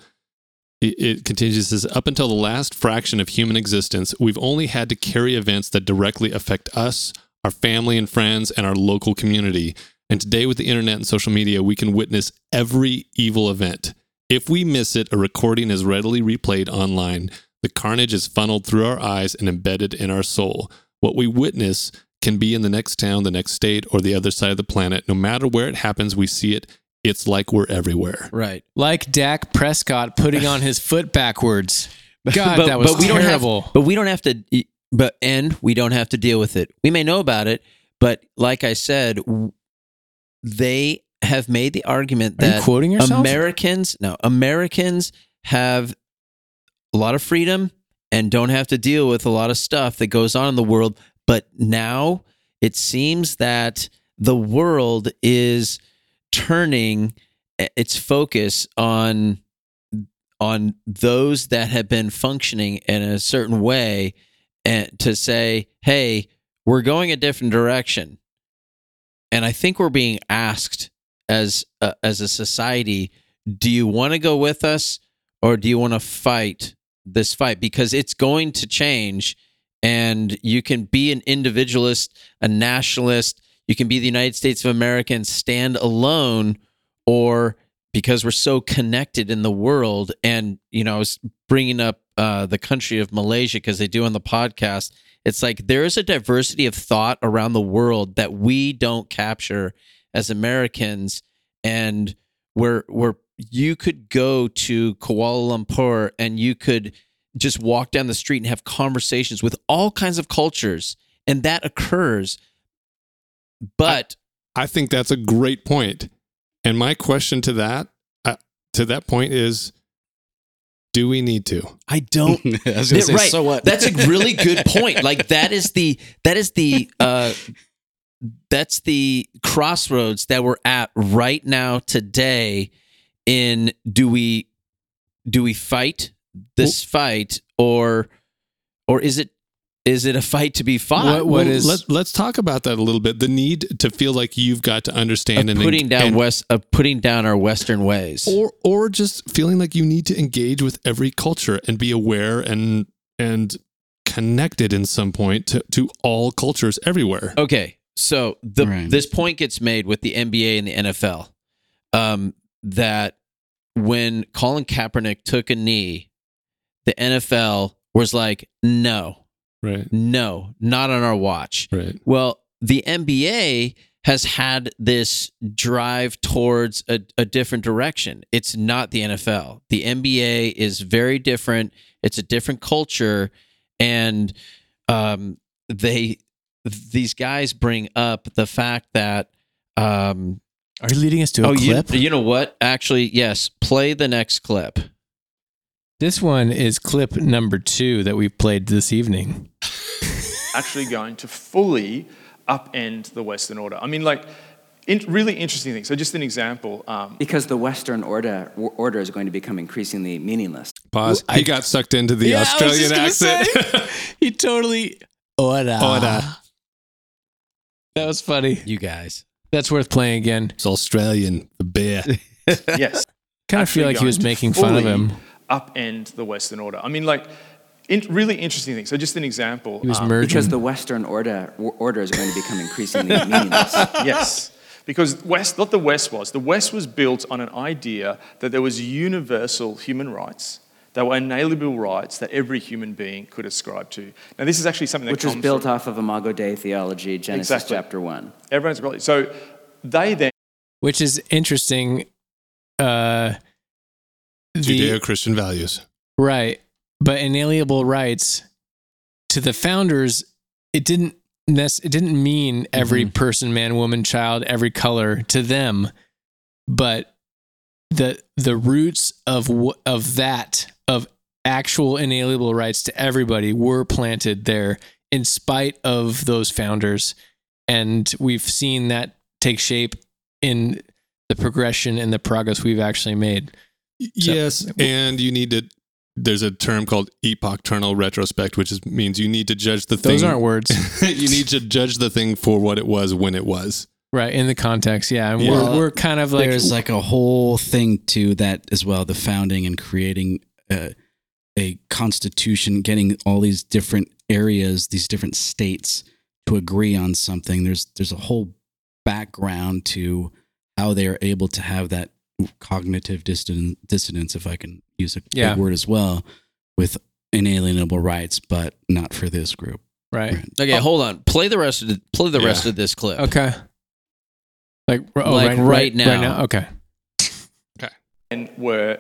It, continues. Says up until the last fraction of human existence, we've only had to carry events that directly affect us, our family and friends, and our local community. And today, with the internet and social media, we can witness every evil event. If we miss it, a recording is readily replayed online. The carnage is funneled through our eyes and embedded in our soul. What we witness can be in the next town, the next state, or the other side of the planet. No matter where it happens, we see it. It's like we're everywhere. right. Like Dak Prescott putting on his foot backwards. God, But- that was but we don't have- terrible. But we don't have to. But and we don't have to deal with it. We may know about it, but like I said, they have made the argument Are you that quoting yourself? Americans, no, Americans have a lot of freedom and don't have to deal with a lot of stuff that goes on in the world. But now it seems that the world is turning eh, its focus on on those that have been functioning in a certain way and to say, "Hey, we're going a different direction." And I think we're being asked as a, as a society, do you want to go with us or do you want to fight this fight because it's going to change and you can be an individualist, a nationalist, you can be the United States of America and stand alone or because we're so connected in the world and you know I was bringing up uh, the country of Malaysia because they do on the podcast it's like there is a diversity of thought around the world that we don't capture as Americans and where where you could go to Kuala Lumpur and you could just walk down the street and have conversations with all kinds of cultures and that occurs but I think that's a great point. And my question to that uh, to that point is do we need to? I don't I was say, right. so what? That's a really good point. Like that is the that is the uh that's the crossroads that we're at right now today in do we do we fight this fight or or is it is it a fight to be fought? What- what Well, is- let, let's talk about that a little bit. The need to feel like you've got to understand of and putting down and- west of putting down our western ways. or or just feeling like you need to engage with every culture and be aware and and connected in some point to, to all cultures everywhere. Okay, so the Right. this point gets made with the NBA and the NFL um, that when Colin Kaepernick took a knee, the NFL was like, "No, Right. no, not on our watch." Right. Well, the NBA has had this drive towards a, a different direction. It's not the NFL. The NBA is very different. It's a different culture, and um, they these guys bring up the fact that um, Are you leading us to a oh you, clip? you know what actually yes play the next clip this one is clip number two that we played this evening. Actually going to fully upend the Western order. I mean, like, in, really interesting thing. So, just an example. Um, Because the Western order, order is going to become increasingly meaningless. Pause. he got sucked into the Australian accent. he totally. Ora. Ora. That was funny. you guys That's worth playing again. it's Australian. The bear. yes. Kind of feel like he was making fun of him. Upend the Western order. I mean, like, in, really interesting thing. So, just an example. He was um, merging. Because the Western order, order is going to become increasingly meaningless. yes. Because West, what the West was, the West was built on an idea that there was universal human rights, that were inalienable rights that every human being could ascribe to. Now, this is actually something that which was built from, off of Imago Dei theology, Genesis Exactly. chapter 1. everyone's got So they then which is interesting. Uh, Judeo Christian values. Right. But inalienable rights to the founders, it didn't nec- it didn't mean every mm-hmm. person, man, woman, child, every color to them, but the the roots of wh- of that of actual inalienable rights to everybody were planted there in spite of those founders and we've seen that take shape in the progression and the progress we've actually made. Yes, and you need to. There's a term called epoch-ternal retrospect, which is, means you need to judge the thing. Those aren't words. you need to judge the thing for what it was when it was. Right in the context, yeah, and Yeah. we're we're kind of like There's like a whole thing to that as well. The founding and creating a, a constitution, getting all these different areas, these different states to agree on something. There's there's a whole background to how they are able to have that cognitive dissident, dissonance, if I can use a Yeah. big word as well, with inalienable rights, but not for this group. right. Right. okay oh. hold on play the rest of the play the rest of this clip Okay. Like oh, Like right, right right now. Right now. Okay. Okay. and were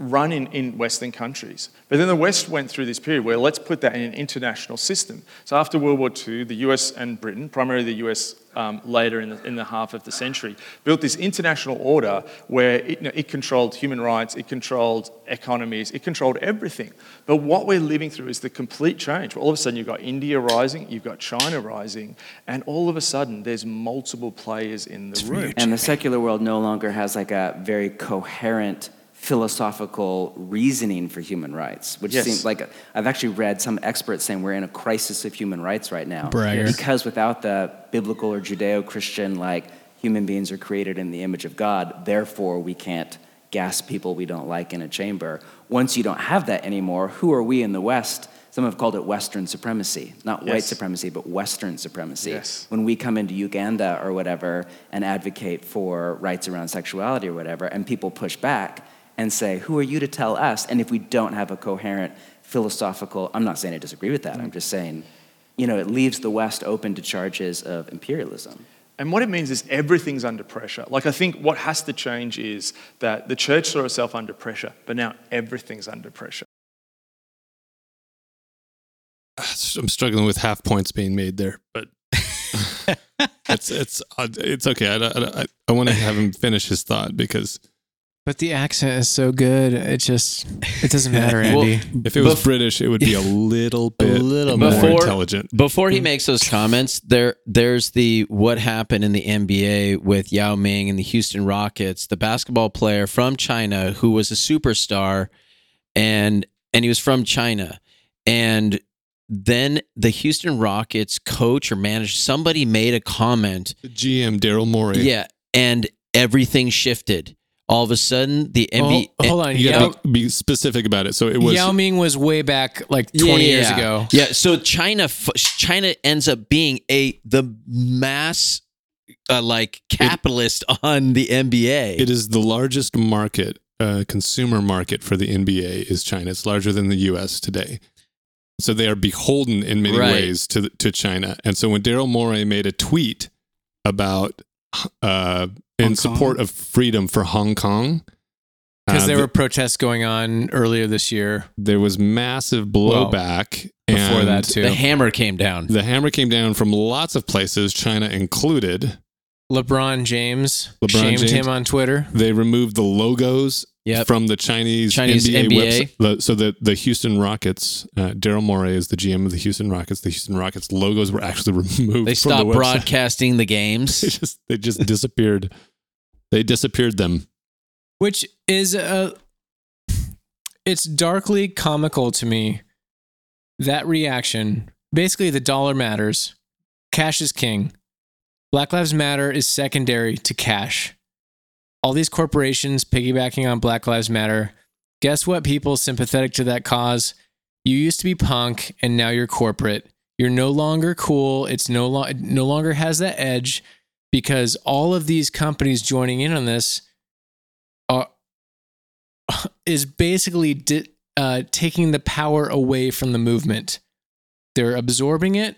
run in, in Western countries. But then the West went through this period where let's put that in an international system. So after World War II, the US and Britain, primarily the US um, later in the, in the half of the century, built this international order where it, you know, it controlled human rights, it controlled economies, it controlled everything. But what we're living through is the complete change. All of a sudden, you've got India rising, you've got China rising, and all of a sudden, there's multiple players in the room. And the secular world no longer has like a very coherent philosophical reasoning for human rights, which Yes. seems like a, I've actually read some experts saying we're in a crisis of human rights right now. Bragger. Because without the biblical or Judeo Christian, like human beings are created in the image of God, therefore we can't gas people we don't like in a chamber. Once you don't have that anymore, who are we in the West? Some have called it Western supremacy, not white supremacy, but Western supremacy. Yes. When we come into Uganda or whatever and advocate for rights around sexuality or whatever, and people push back and say, Who are you to tell us? And if we don't have a coherent philosophical, I'm not saying I disagree with that, I'm just saying, you know, it leaves the West open to charges of imperialism. And what it means is everything's under pressure. Like, I think what has to change is that the church saw itself under pressure, but now everything's under pressure. I'm struggling with half points being made there, but it's it's it's okay. I I, I, I want to have him finish his thought because But the accent is so good. It just it doesn't matter, Well, Andy. if it was Bef- British, it would be a little bit little more more. intelligent. Before he hmm. makes those comments, there there's the what happened in the NBA with Yao Ming and the Houston Rockets, the basketball player from China who was a superstar and and he was from China. And then the Houston Rockets coach or manager somebody made a comment The GM Daryl Morey. Yeah, and everything shifted. All of a sudden, the NBA. Oh, hold on. you got to be specific about it. So it was Yao Ming was way back like 20 Yeah, yeah, years yeah. ago. Yeah, so China, China ends up being a the mass, uh, like capitalist on the NBA. It is the largest market, uh, consumer market for the NBA is China. It's larger than the U.S. today. So they are beholden in many Right. ways to to China. And so when Daryl Morey made a tweet about uh, in Hong support Kong? of freedom for Hong Kong, Because uh, there th- were protests going on earlier this year. there was massive blowback. Before and that, too. the hammer came down. The hammer came down from lots of places, China included. LeBron James LeBron shamed James. him on Twitter. They removed the logos Yep. from the Chinese, Chinese NBA, NBA. website. So the, the Houston Rockets, uh, Daryl Morey is the GM of the Houston Rockets. The Houston Rockets logos were actually removed. They stopped the broadcasting the They games. just they just disappeared. They disappeared them. which is a it's darkly comical to me that reaction. Basically the dollar matters. Cash is king. Black lives matter is secondary to cash. All these corporations piggybacking on black lives matter. Guess what people sympathetic to that cause? You used to be punk and now you're corporate. You're no longer cool. It's no lo- no longer has that edge because all of these companies joining in on this are is basically di- uh, taking the power away from the movement. They're absorbing it.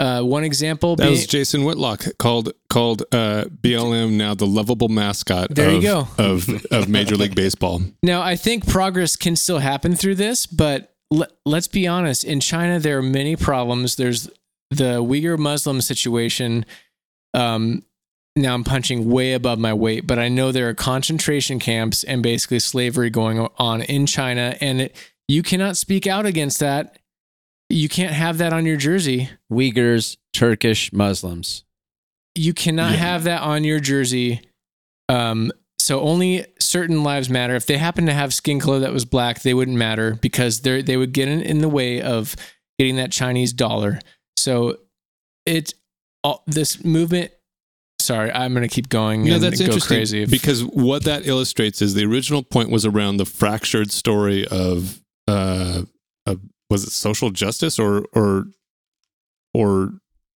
Uh, one example That being, was Jason Whitlock called called uh, BLM now the lovable mascot There you go. of of Major League Baseball. Now, I think progress can still happen through this, but le- let's be honest. In China, there are many problems. There's the Uyghur Muslim situation. Um, now I'm punching way above my weight, but I know there are concentration camps and basically slavery going on in China, and it, you cannot speak out against that. You can't have that on your jersey. Uyghurs, Turkish Muslims. You cannot Yeah. have that on your jersey. Um, so only certain lives matter. If they happen to have skin color that was black, they wouldn't matter because they they would get in, in the way of getting that Chinese dollar. So it all this movement. Sorry, I'm going to keep going No, and that's go interesting crazy. If- because what that illustrates is the original point was around the fractured story of uh, of was it social justice or or or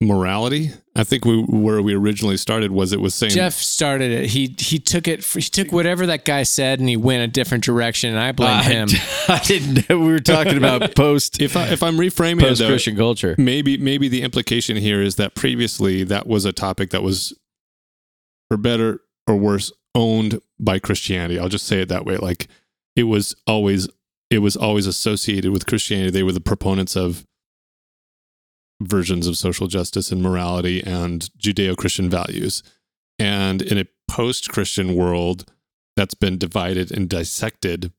morality? I think we where we originally started was it was saying Jeff started it. He he took it. He took whatever that guy said and he went a different direction. And I blame I, him. I didn't know we were talking about post if I, if I'm reframing post Christian culture. maybe maybe the implication here is that previously that was a topic that was for better or worse owned by Christianity. I'll just say it that way. Like it was always it was always associated with Christianity. They were the proponents of versions of social justice and morality and Judeo-Christian values. And in a post-Christian world that's been divided and dissected.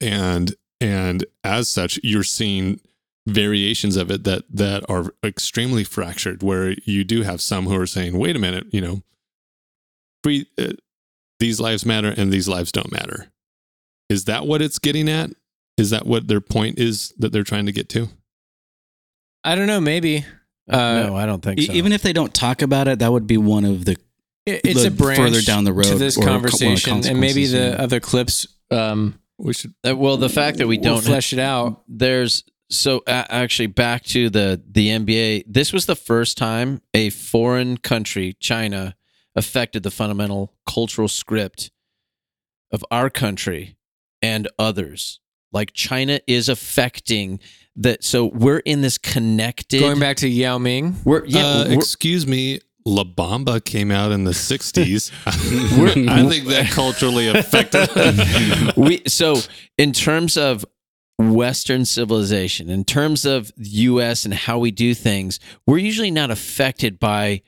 And and as such you're seeing variations of it that that are extremely fractured where you do have some who are saying wait a minute you know free uh, these lives matter and these lives don't matter. Is that what it's getting at? Is that what their point is that they're trying to get to I don't know. Maybe. Uh, no, I don't think E- so. Even if they don't talk about it, that would be one of the It- it's a the- branch further down the road to this or co- one of the conversation, and maybe the yeah. other clips um, We should. Uh, well, the fact that we will don't flesh it out. there's so uh, actually back to the the NBA. This was the first time a foreign country, China, affected the fundamental cultural script of our country and others. Like China is affecting that. So we're in this connected. Going back to Yao Ming, we're yeah. uh, we're- excuse me. La Bamba came out in the 60s. I think that culturally affected. we so in terms of western civilization in terms of us and how we do things we're usually not affected by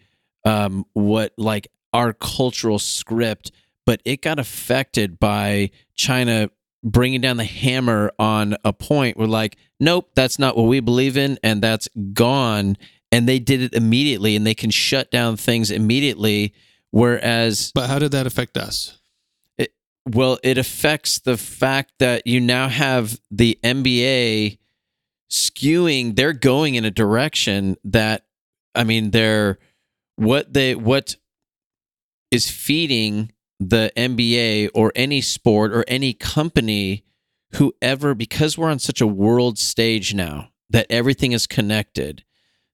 um, what like our cultural script but it got affected by china bringing down the hammer on a point. We're like nope that's not what we believe in and that's gone. And they did it immediately and they can shut down things immediately. Whereas but how did that affect us? well, it affects the fact that you now have the NBA skewing, they're going in a direction that, I mean, they're what they, what is feeding the NBA or any sport or any company, whoever, because we're on such a world stage now that everything is connected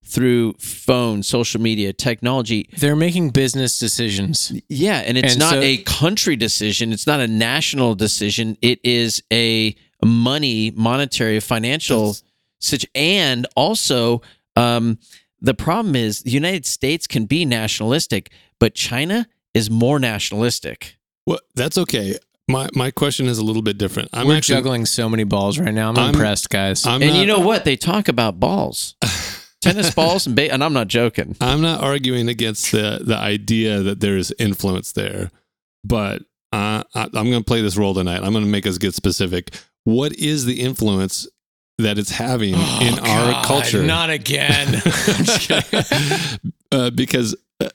through phone, social media, technology. they're making business decisions. Yeah, and it's And not so- a country decision. It's not a national decision. It is a money, monetary, financial such, And also, um, the problem is the United States can be nationalistic, but China is more nationalistic. Well, that's okay. My my question is a little bit different. I'm We're actually juggling so many balls right now. I'm, I'm- impressed, guys. I'm and not, you know what? They talk about balls, tennis balls, and ba- and I'm not joking. I'm not arguing against the the idea that there is influence there, but uh, I, I'm going to play this role tonight. I'm going to make us get specific. What is the influence that it's having in our culture? Not again. I'm just kidding. uh, because, uh,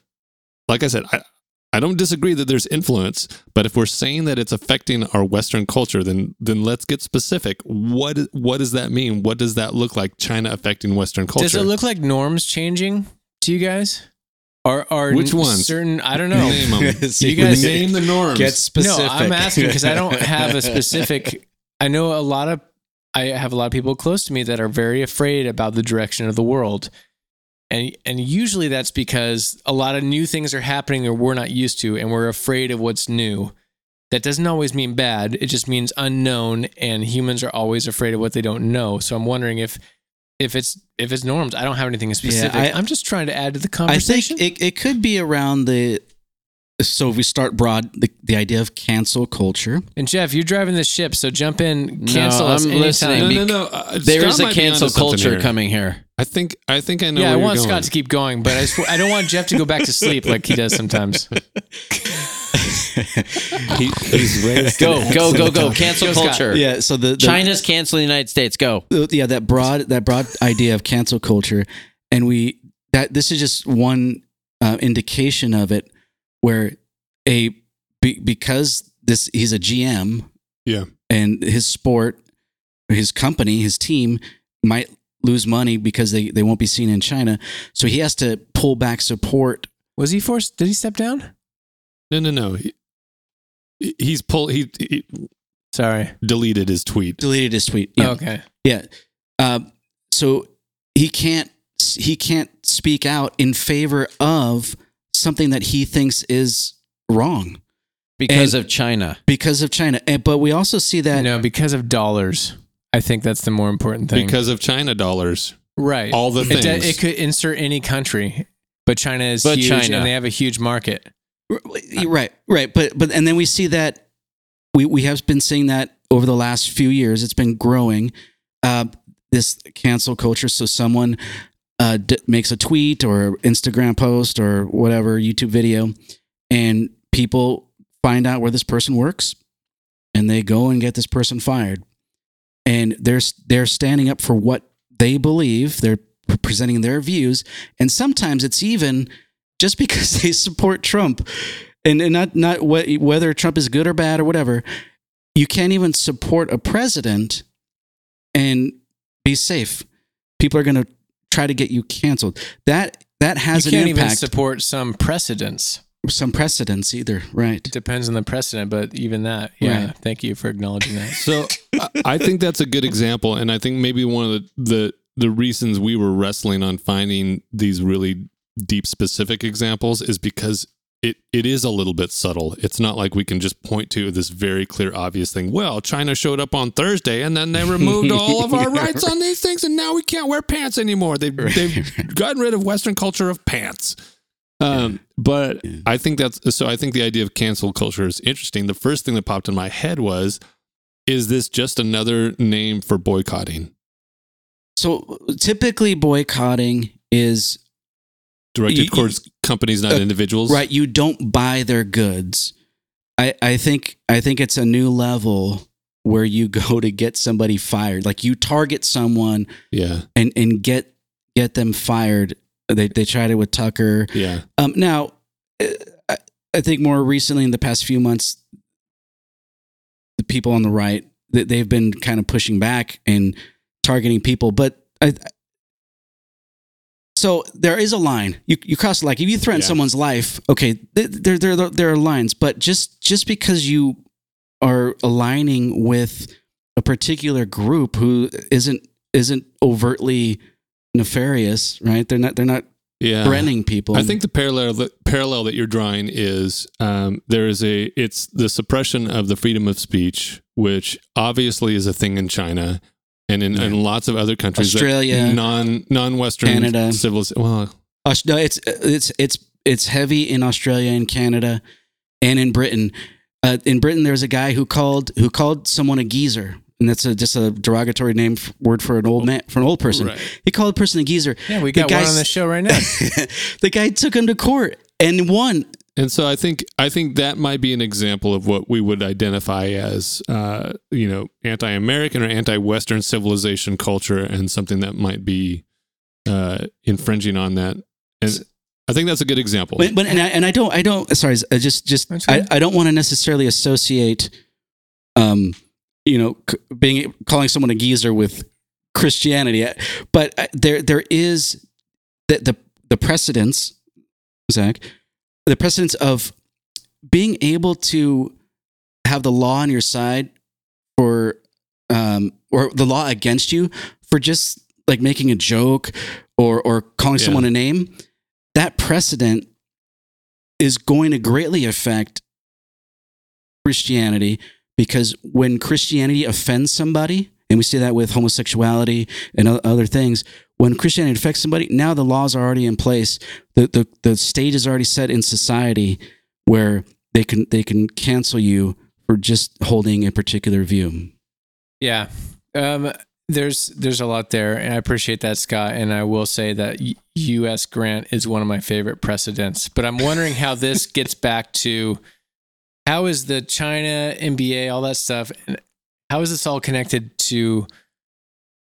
like I said, I, I don't disagree that there's influence, but if we're saying that it's affecting our Western culture, then then let's get specific. What what does that mean? What does that look like? China affecting Western culture? Does it look like norms changing to you guys? Are are Which ones? Certain I don't know. Name 'em. So You guys- name the norms. get specific. No, I'm asking because I don't have a specific. I know a lot of. I have a lot of people close to me that are very afraid about the direction of the world, and and usually that's because a lot of new things are happening or we're not used to, and we're afraid of what's new. That doesn't always mean bad. It just means unknown, and humans are always afraid of what they don't know. So I'm wondering if. If it's if it's norms, I don't have anything specific. I- I'm just trying to add to the conversation I conversation. think it, it could be around the. So if we start broad, the, the idea of cancel culture. and Jeff, you're driving the ship, so jump in. Cancel No, us I'm anytime. listening. no, no, no. Uh, There Scott is a cancel culture here. coming here. I think I think I know. yeah, I where you're want going. Scott to keep going, but I, just, I don't want Jeff to go back to sleep like he does sometimes. He, he's raised Go, go, go, go. Cancel culture. Yeah. So the, the China's canceling the United States. Go. yeah that broad that broad idea of cancel culture and we that this is just one uh, indication of it where a be, because this he's a gm Yeah. and his sport his company his team might lose money because they, they won't be seen in china so he has to pull back support Was he forced? Did he step down? No, no, no. He, he's pull. He, he Sorry. deleted his tweet. deleted his tweet yeah Okay. Yeah. Um, so he can't he can't speak out in favor of something that he thinks is wrong Because And- of China. because of China. And, but we also see that no, because of dollars. I think that's the more important thing. Because of China dollars, right. all the it, things. de- it could insert any country, but China is But huge China. and they have a huge market. right, right. But but and then we see that we we have been seeing that over the last few years. It's been growing. Uh, this cancel culture. So someone uh, d- makes a tweet or Instagram post or whatever YouTube video, and people find out where this person works, and they go and get this person fired, and they're they're standing up for what they believe. They're presenting their views, and sometimes it's even just because they support Trump, and, and not not what, whether Trump is good or bad or whatever. You can't even support a president and be safe. People are going to try to get you canceled. That that has you an can't even impact. support some precedents. Some precedents either. Right. It depends on the precedent, but even that, yeah. Right. Thank you for acknowledging that. So I- I think that's a good example, and I think maybe one of the, the the reasons we were wrestling on finding these really deep specific examples is because it it is a little bit subtle. It's not like we can just point to this very clear, obvious thing. Well, China showed up on Thursday, and then they removed all of our rights on these things, and now we can't wear pants anymore. They've they've gotten rid of Western culture of pants. Um, but Yeah. I think that's so. I think the idea of cancel culture is interesting. The first thing that popped in my head was, is this just another name for boycotting, So typically boycotting is directed towards companies, not Uh, individuals? right. You don't buy their goods. I, I think I think it's a new level where you go to get somebody fired. Like you target someone Yeah, and and get get them fired. They they tried it with Tucker. yeah, Um, now, uh, I, I think more recently in the past few months, the people on the right they- they've been kind of pushing back and targeting people. But I, so there is a line you you cross like if you threaten Yeah. someone's life, okay, there there there there are lines. But just just because you are aligning with a particular group who isn't isn't overtly nefarious, right? They're not they're not yeah. threatening people. I think the parallel that, parallel that you're drawing is um, there is a it's the suppression of the freedom of speech, which obviously is a thing in China and in, lots of other countries, Australia, non non Western Canada. civilization. Well, no, it's it's it's it's heavy in Australia and Canada and in Britain. Uh, in Britain, there's a guy who called who called someone a geezer, and that's a, just a derogatory name f- word for an old man for an old person. Right. He called a person a geezer. Yeah, we The got one on the show right now. the guy took him to court and won. And so I think I think that might be an example of what we would identify as uh, you know anti-American or anti-Western civilization culture, and something that might be uh, infringing on that. And I think that's a good example. But, but and, I, and I don't I don't sorry I just just I. I don't want to necessarily associate um you know being calling someone a geezer with Christianity but there there is the the, the precedence Zach the precedence of being able to have the law on your side for um or the law against you for just like making a joke or or calling Yeah. someone a name that precedent is going to greatly affect Christianity because when Christianity offends somebody, and we see that with homosexuality and other things, when Christianity affects somebody, now the laws are already in place. The, the, the stage is already set in society where they can, they can cancel you for just holding a particular view. Yeah. Um, there's there's a lot there, and I appreciate that, Scott. And I will say that U.S. grant is one of my favorite precedents. But I'm wondering how this gets back to how is the China NBA, all that stuff, and how is this all connected to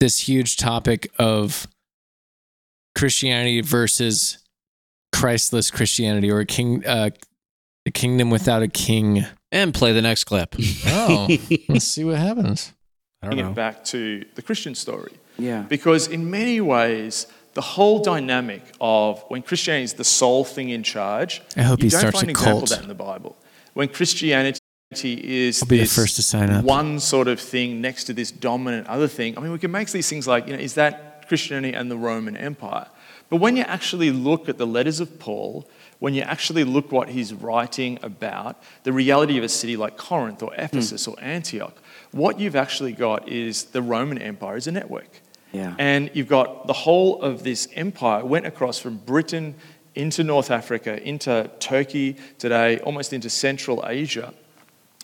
this huge topic of Christianity versus Christless Christianity, or a king, uh, a kingdom without a king? And play the next clip. Oh, let's see what happens. I don't bring know. it back to the Christian story. Yeah. Because in many ways, the whole dynamic of when Christianity is the sole thing in charge, I hope you he don't starts find a an example cult. of that in the Bible. When Christianity is I'll be the first to sign up. one sort of thing next to this dominant other thing, I mean, we can make these things like, you know, is that Christianity and the Roman Empire? But when you actually look at the letters of Paul, when you actually look what he's writing about, the reality of a city like Corinth or hmm. Ephesus or Antioch, what you've actually got is the Roman Empire is a network. Yeah. And you've got the whole of this empire went across from Britain into North Africa, into Turkey today, almost into Central Asia.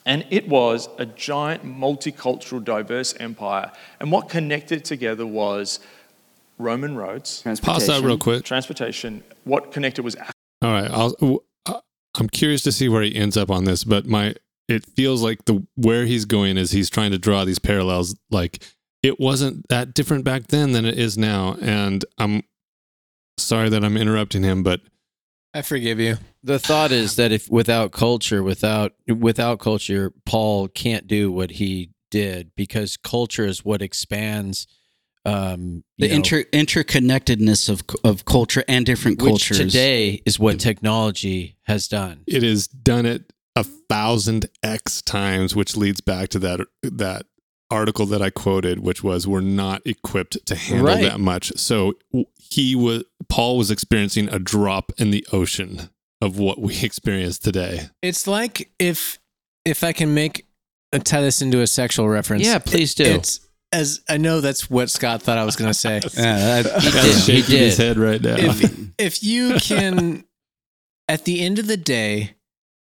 And it was a giant multicultural, diverse empire. And what connected it together was Roman roads, Pass that real quick. transportation. What connected was All right, I'll, uh, I'm curious to see where he ends up on this, but my it feels like the where he's going is he's trying to draw these parallels. Like it wasn't that different back then than it is now, and I'm sorry that I'm interrupting him, but I forgive you. The thought is that if without culture, without without culture, Paul can't do what he did because culture is what expands um, The know, inter interconnectedness of of culture and different which cultures. today is what technology has done. it has done it a thousand x times, which leads back to that that article that I quoted, which was we're not equipped to handle Right. that much. So he was Paul was experiencing a drop in the ocean of what we experience today. It's like if if I can make uh, tie this into a sexual reference. Yeah, please do. It's as I know that's what Scott thought I was going to say. Yeah, that- He Kind did. of He shaking his did. head right now. if if you can at the end of the day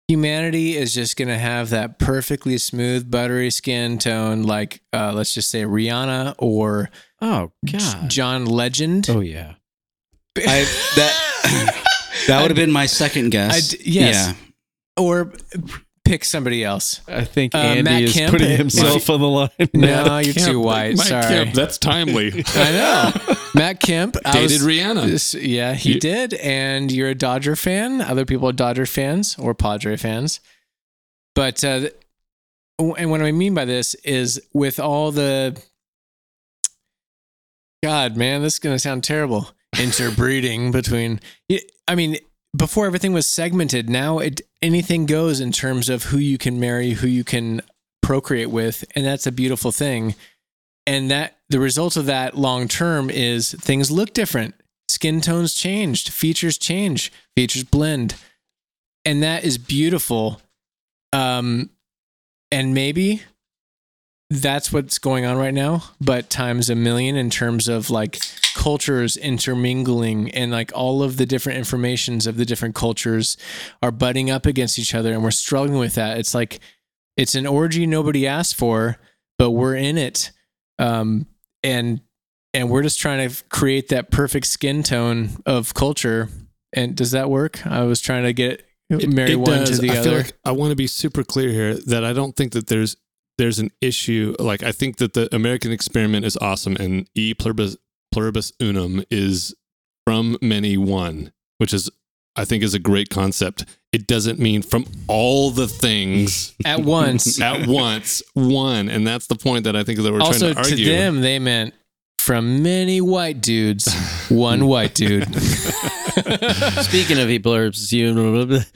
humanity is just going to have that perfectly smooth buttery skin tone like uh, let's just say rihanna or Oh God. john legend Oh yeah. I, that that would have been my second guess. I d- yes. Yeah. or pick somebody else I think Uh, Andy Matt is Kemp- putting himself on the line. no you're Kemp, too white Mike sorry Kemp, that's timely. i know matt kemp I Dated was- Rihanna. This- yeah, he You- did. And you're a Dodger fan. Other people are Dodger fans or Padre fans. But, uh, and what I mean by this is with all the, God, man, this is going to sound terrible. Interbreeding between, I mean, before everything was segmented, now it anything goes in terms of who you can marry, who you can procreate with, and that's a beautiful thing. And that the result of that long term is things look different. Skin tones changed, features change, features blend. And that is beautiful. Um and maybe that's what's going on right now, but times a million in terms of like cultures intermingling and like all of the different informations of the different cultures are butting up against each other and we're struggling with that. It's like it's an orgy nobody asked for, but we're in it. Um and and we're just trying to create that perfect skin tone of culture. And does that work? I was trying to get marry one to the I other. Feel like I want to be super clear here that I don't think that there's there's an issue. Like I think that the American experiment is awesome, and e pluribus, pluribus unum is from many one, which is I think is a great concept. It doesn't mean from all the things At once. at once one, and that's the point that I think that we're also, trying to argue. to them, they meant from many white dudes, one white dude. Speaking of blurbs, you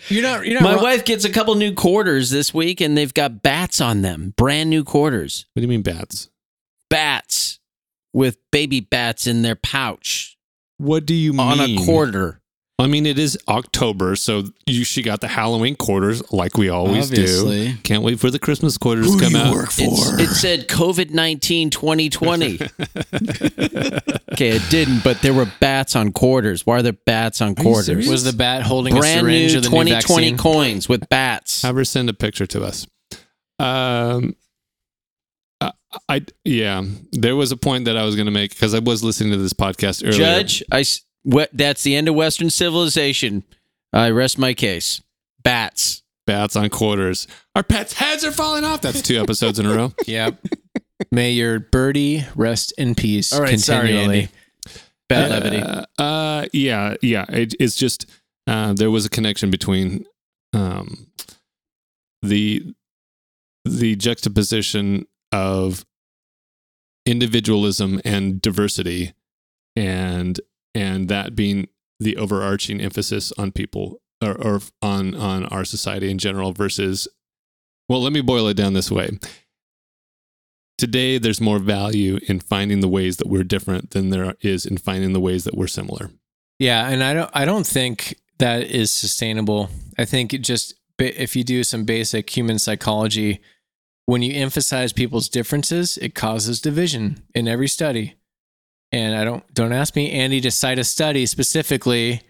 You're not. You're not. my wrong. wife gets a couple new quarters this week, and they've got bats on them. Brand new quarters, what do you mean bats? bats with baby bats in their pouch What do you mean on mean a quarter. I mean, it is October, so you she got the Halloween quarters like we always do. Can't wait for the Christmas quarters to come out. It's- it said COVID 19 2020. okay, it didn't, but there were bats on quarters. Why are there bats on quarters? Was the bat holding a Brand syringe new of the new 2020 vaccine? coins with bats. Have her send a picture to us. Um, I, I yeah, there was a point that I was going to make because I was listening to this podcast earlier. Judge, I what, that's the end of Western civilization. I rest my case. Bats. bats on quarters. Our pets' heads are falling off. That's two episodes in a row. Yep. May your birdie rest in peace. All right, sorry, continually. Andy. Bad levity. Uh, uh, yeah, yeah. It, it's just uh, there was a connection between um, the the juxtaposition of individualism and diversity, and and that being the overarching emphasis on people or, or on on our society in general versus well let me boil it down this way today there's more value in finding the ways that we're different than there is in finding the ways that we're similar Yeah, and I don't. I don't think that is sustainable. I think it just if you do some basic human psychology, when you emphasize people's differences, it causes division in every study. And I don't don't ask me, Andy, to cite a study specifically.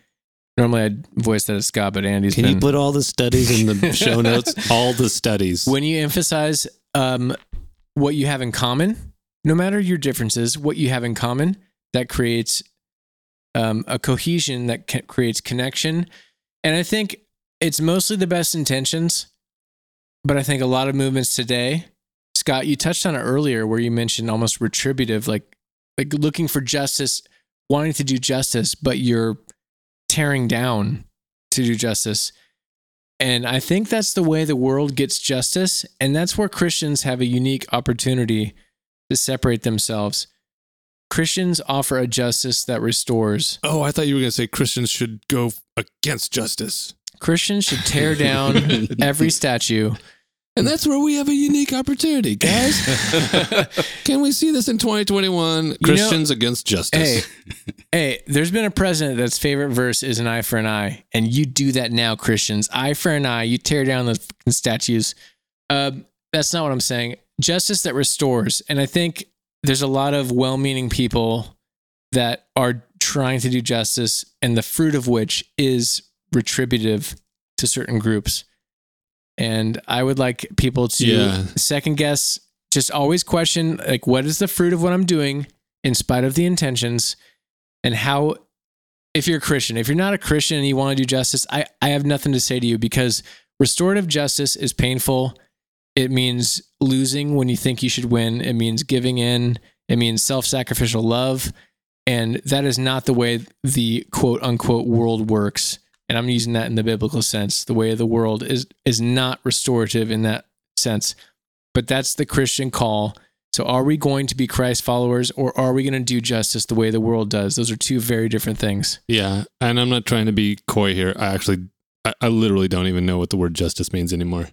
Normally, I'd voice that as Scott, but Andy's can been you put all the studies in the show notes all the studies when you emphasize um, what you have in common, no matter your differences, what you have in common, that creates um, a cohesion that creates connection. And I think it's mostly the best intentions, but I think a lot of movements today, Scott, you touched on it earlier where you mentioned almost retributive, like like looking for justice, wanting to do justice, but you're tearing down to do justice. And I think that's the way the world gets justice. And that's where Christians have a unique opportunity to separate themselves. Christians offer a justice that restores. Oh, I thought you were going to say Christians should go against justice. Christians should tear down every statue. And that's where we have a unique opportunity, guys. Can we see this in 2021? Christians against justice. Hey, hey, there's been a president that's favorite verse is an eye for an eye, and you do that now, Christians. Eye for an eye. You tear down the statues. Uh, that's not what I'm saying. Justice that restores, and I think there's a lot of well-meaning people that are trying to do justice, and the fruit of which is retributive to certain groups. And I would like people to Yeah. second guess, just always question like what is the fruit of what I'm doing in spite of the intentions and how if you're a Christian, if you're not a Christian and you want to do justice, I, I have nothing to say to you because restorative justice is painful. It means losing when you think you should win. It means giving in. It means self sacrificial love. And that is not the way the quote unquote world works. And I'm using that in the biblical sense. The way of the world is is not restorative in that sense. But that's the Christian call. So are we going to be Christ followers or are we going to do justice the way the world does? Those are two very different things. Yeah. And I'm not trying to be coy here. I actually, I, I literally don't even know what the word justice means anymore.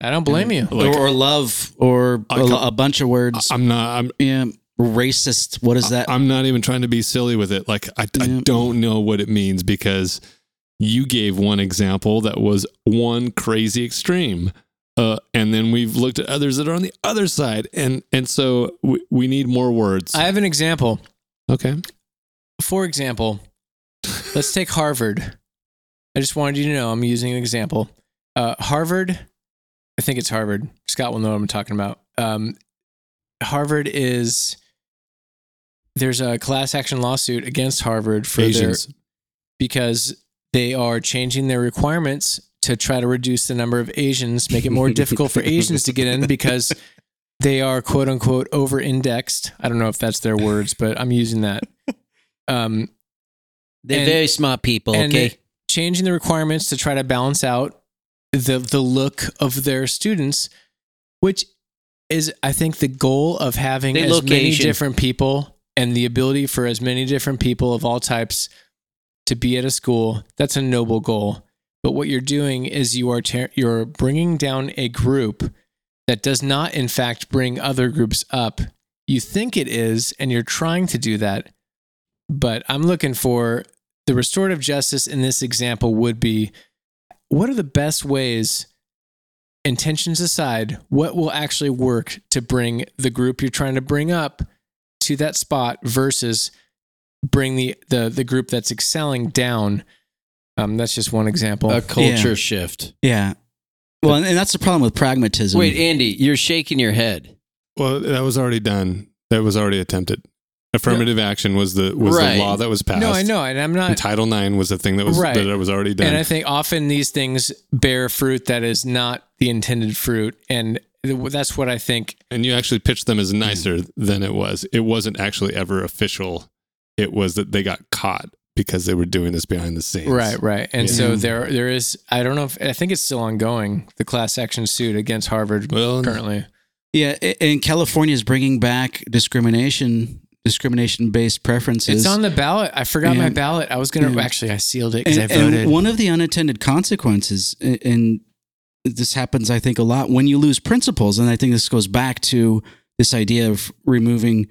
I don't blame you. Like, or, or love, or I a, come- a bunch of words. I'm not, I'm, yeah, racist. What is that? I'm not even trying to be silly with it. Like, I, I don't know what it means because you gave one example that was one crazy extreme. Uh, and then we've looked at others that are on the other side. And, and so we, we need more words. I have an example. okay. For example, let's take Harvard. I just wanted you to know I'm using an example. Uh, Harvard, I think it's Harvard. Scott will know what I'm talking about. Um, Harvard is there's a class action lawsuit against Harvard for their because they are changing their requirements to try to reduce the number of Asians, make it more difficult for Asians to get in because they are quote unquote over indexed. I don't know if that's their words, but I'm using that. Um, They're And- very smart people. Okay. changing the requirements to try to balance out the the look of their students, which is I think the goal of having They as look many different people and the ability for as many different people of all types to be at a school. That's a noble goal. But what you're doing is you are ter- you're bringing down a group that does not in fact bring other groups up. You think it is and you're trying to do that. But I'm looking for the restorative justice in this example would be what are the best ways intentions aside what will actually work to bring the group you're trying to bring up to that spot versus bring the the, the group that's excelling down um, that's just one example A culture Yeah. shift. yeah. Well, and, and that's the problem with pragmatism. Wait, Andy, you're shaking your head. Well, that was already done. That was already attempted. Affirmative action was the was Right. the law that was passed. no i know and i'm not And Title IX was the thing that was Right. that was already done. And I think often these things bear fruit that is not the intended fruit. And that's what I think. and you actually pitched them as nicer than it was. It wasn't actually ever official. It was that they got caught because they were doing this behind the scenes. Right, right. And Yeah. so there, there is. I don't know if I think it's still ongoing. The class action suit against Harvard Well, currently. Yeah, and California is bringing back discrimination, discrimination-based preferences. It's on the ballot. I forgot my ballot. I was gonna actually. I sealed it because and, I voted. and one of the unintended consequences, and this happens, I think, a lot when you lose principles. And I think this goes back to this idea of removing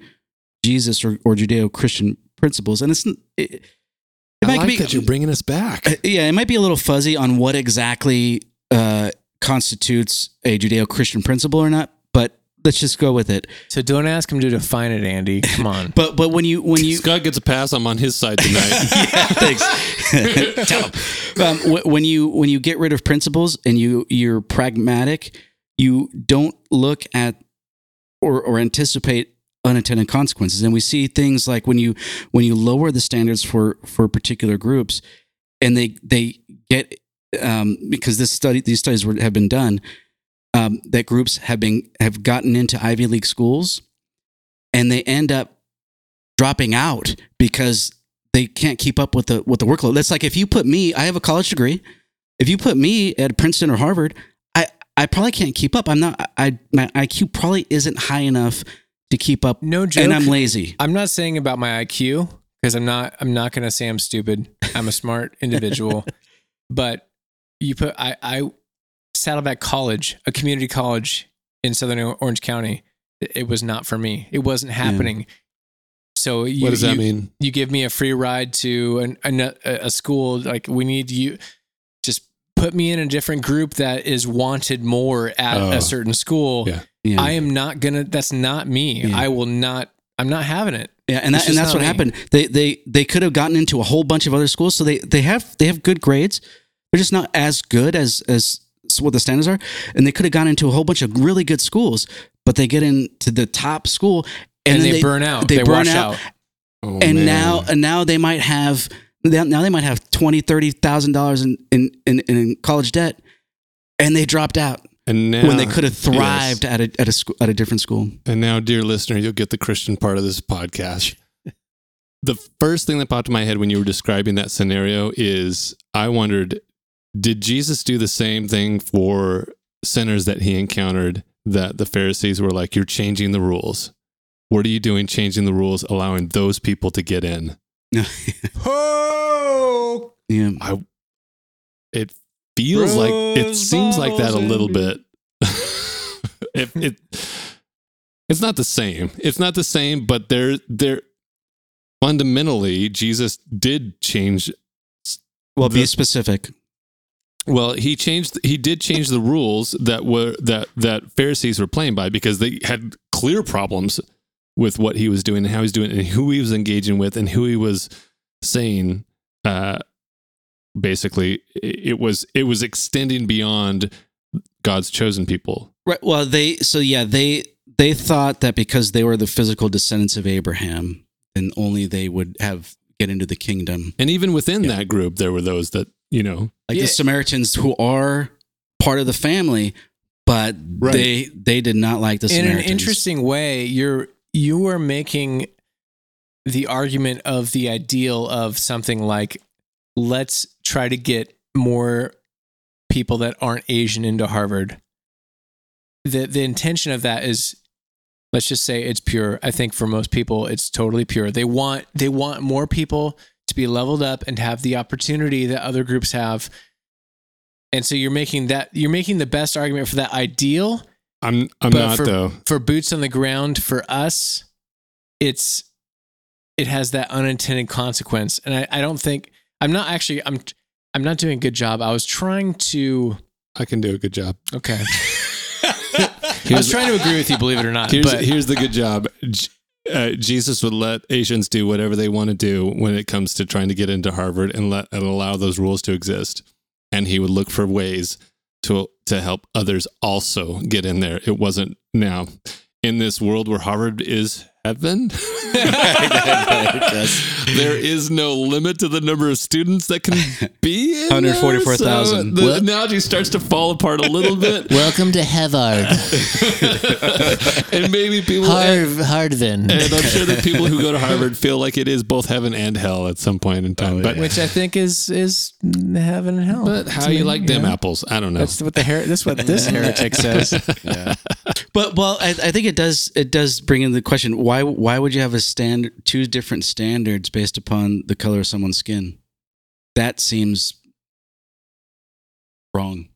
Jesus or, or Judeo-Christian principles. And it's it, it I might like be that you're bringing us back. uh, yeah, it might be a little fuzzy on what exactly uh, constitutes a Judeo-Christian principle or not, but let's just go with it. so don't ask him to define it, Andy. Come on. But but when you when you Scott gets a pass. I'm on his side tonight. yeah, thanks. Tell him. Um, wh- when you when you get rid of principles and you you're pragmatic, you don't look at or or anticipate unintended consequences. And we see things like when you when you lower the standards for for particular groups, and they they get um, because this study these studies were, have been done um, that groups have been have gotten into Ivy League schools, and they end up dropping out because they can't keep up with the with the workload. That's like if you put me, I have a college degree. If you put me at Princeton or Harvard, I I probably can't keep up. I'm not. I my IQ probably isn't high enough to keep up, No joke. and I'm lazy. I'm not saying about my IQ because I'm not. I'm not going to say I'm stupid. I'm a smart individual. but you put I I Saddleback College, a community college in Southern Orange County. It it was not for me. It wasn't happening. So you, what does that you- mean? you give me a free ride to an, an, a, a school like we need you just put me in a different group that is wanted more at Oh. a certain school Yeah. Yeah. i am not gonna that's not me Yeah. i will not i'm not having it Yeah, and, that, and that's what me. happened. They they they could have gotten into a whole bunch of other schools, so they they have they have good grades. They're just not as good as as what the standards are, and they could have gotten into a whole bunch of really good schools, but they get into the top school and, then they, burn out they they, burn wash out. out, Oh, and man. now and now they might have now now they might have twenty thirty thousand dollars in in in in college debt, and they dropped out and now, when they could have yes. thrived at a at a school at a different school. And now, dear listener, you'll get the Christian part of this podcast. the first thing that popped in my head when you were describing that scenario is I wondered, did Jesus do the same thing for sinners that he encountered that the Pharisees were like, You're changing the rules? What are you doing changing the rules, allowing those people to get in? Oh, yeah, It feels like it seems like that a little bit. it, it it's not the same. It's not the same, but there there fundamentally Jesus did change well, be The- specific. well, he changed he did change the rules that were that that Pharisees were playing by because they had clear problems with what he was doing and how he was doing it and who he was engaging with and who he was saying uh basically it it was it was extending beyond God's chosen people. Right. Well, they so yeah they they thought that because they were the physical descendants of Abraham, then only they would have get into the kingdom. And even within that group there were those that, you know, Like Yeah. the Samaritans who are part of the family, but Right. they they did not like the Samaritans. in an interesting way you're you are making the argument of the ideal of something like let's try to get more people that aren't asian into harvard. The the intention of that is let's just say it's pure. I think for most people it's totally pure. They want they want more people to be leveled up and have the opportunity that other groups have. And so you're making that you're making the best argument for that ideal. I'm I'm not for- though. for boots on the ground for us it's it has that unintended consequence. And I, I don't think i'm not actually i'm i'm not doing a good job i was trying to I can do a good job. okay i was trying to agree with you believe it or not Here's but here's the good job. Uh, Jesus would let Asians do whatever they want to do when it comes to trying to get into Harvard and let and allow those rules to exist. And he would look for ways to to help others also get in there. It wasn't now in this world where Harvard is heaven. there is no limit to the number of students that can be in 144,000. So the Well- analogy starts to fall apart a little bit. Welcome to Harvard. and maybe people Harv, Hardvin. and I'm sure that people who go to Harvard feel like it is both heaven and hell at some point in time. Oh, but which i think is is heaven and hell but how To you me, like them know? apples? I don't know. that's what the her- that's what this heretic says Yeah. But well, I, I think it does it does bring in the question why why would you have a standard two different standards based upon the color of someone's skin? That seems wrong.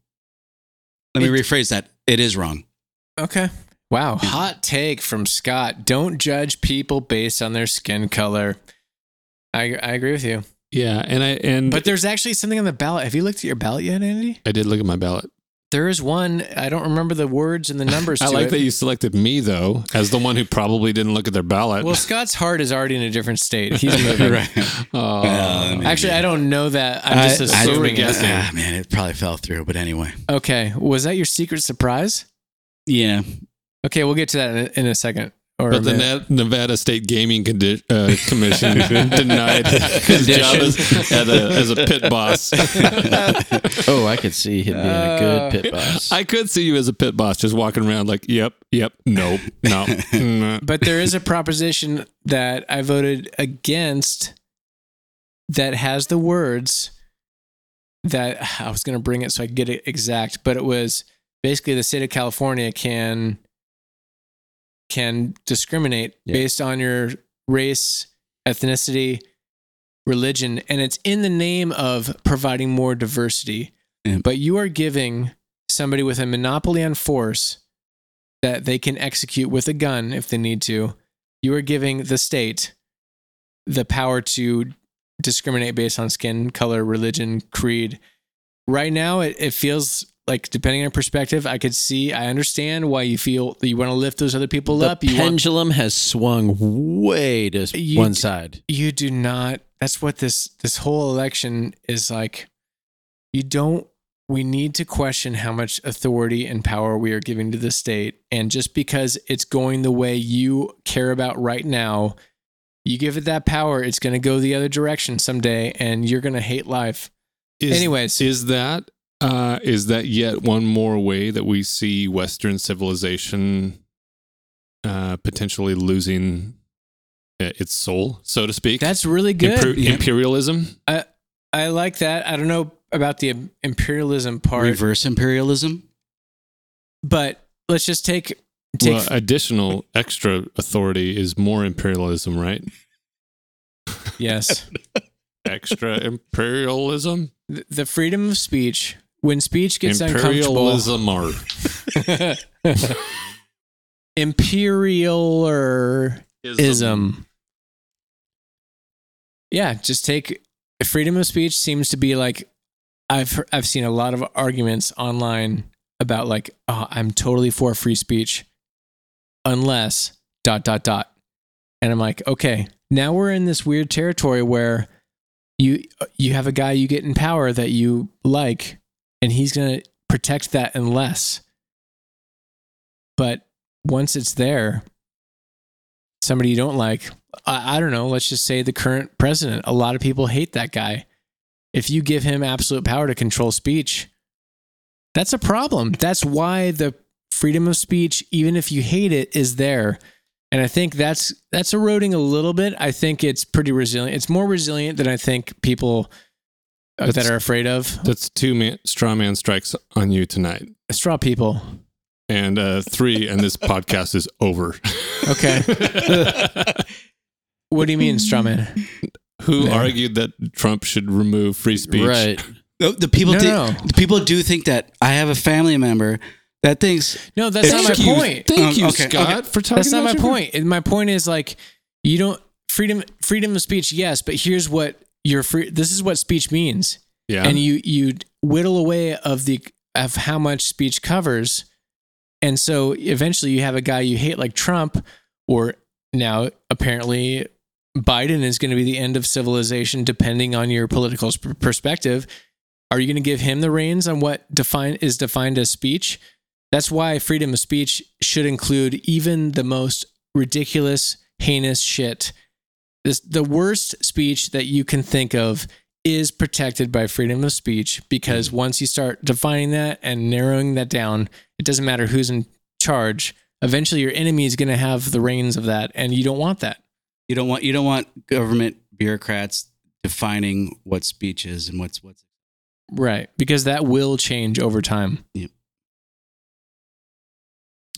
Let me rephrase that. It is wrong. Okay. Wow. Hot take from Scott. Don't judge people based on their skin color. I, I agree with you. yeah, and I and But there's actually something on the ballot. Have you looked at your ballot yet, Andy? I did look at my ballot. There is one. I don't remember the words and the numbers I to like it. that you selected me though as the one who probably didn't look at their ballot. well, Scott's heart is already in a different state. He's moving. Oh. Um, Actually, I don't know that. I'm just I- assuming. I- guessing. Ah, man, it probably fell through. But anyway, Okay. Was that your secret surprise? yeah. Okay, we'll get to that in a, in a second. Or But the minute. Nevada State Gaming Condi- uh, Commission denied his job as, as, a, as a pit boss. Oh, I could see him being a good pit boss. I could see you as a pit boss, just walking around like, "Yep, yep, nope, no." mm, but there is a proposition that I voted against that has the words that I was going to bring it so I could get it exact, but it was basically the state of California can can discriminate Yeah. based on your race, ethnicity, religion, and it's in the name of providing more diversity. But you are giving somebody with a monopoly on force that they can execute with a gun if they need to. You are giving the state the power to discriminate based on skin color, religion, creed. Right now, it, it feels like, depending on perspective, I could see, I understand why you feel that you want to lift those other people The up. You want, pendulum has swung way to You- one side. you do not that's what this this whole election is like you don't we need to question how much authority and power we are giving to the state and just because it's going the way you care about right now you give it that power it's going to go the other direction someday and you're going to hate life Is, Anyways. is that uh, is that yet one more way that we see Western civilization uh, potentially losing uh, its soul, so to speak? that's really good Imper- Yeah. imperialism. i I like that i don't know about the imperialism part Reverse imperialism. but let's just take take well, additional extra authority is more imperialism, right? yes Extra imperialism, the the freedom of speech when speech gets uncomfortable imperialism, or imperial or ism. Yeah, just take freedom of speech seems to be like I've I've seen a lot of arguments online about like oh, I'm totally for free speech unless dot dot dot. And I'm like, okay, now we're in this weird territory where you you have a guy you get in power that you like and he's going to protect that unless but once it's there somebody you don't like I, I don't know let's just say the current president a lot of people hate that guy. If you give him absolute power to control speech that's a problem. That's why the freedom of speech even if you hate it is there. And i think that's that's eroding a little bit. I think it's pretty resilient. It's more resilient than i think people that That's- are afraid of That's two man, straw man strikes on you tonight. straw people And uh, three, and this podcast is over. Okay. what do you mean straw man? Who Yeah. argued that Trump should remove free speech? Right. The, the people, No, thi- no. the people do think that I have a family member that thinks no that's not my you, point Thank Um, you, okay, Scott, okay. for talking. That's not my your- point. And My point is like you don't freedom freedom of speech, yes, but here's what your free this is what speech means. Yeah. And you you whittle away of the of how much speech covers. And so eventually you have a guy you hate like Trump or now apparently Biden is going to be the end of civilization depending on your political perspective. Are you going to give him the reins on what define is defined as speech? That's why freedom of speech should include even the most ridiculous, heinous shit. This the worst speech that you can think of is protected by freedom of speech because mm. once you start defining that and narrowing that down, it doesn't matter who's in charge. Eventually your enemy is going to have the reins of that and you don't want that. you don't want you don't want government bureaucrats defining what speech is and what's what's Right. Because that will change over time. Yep.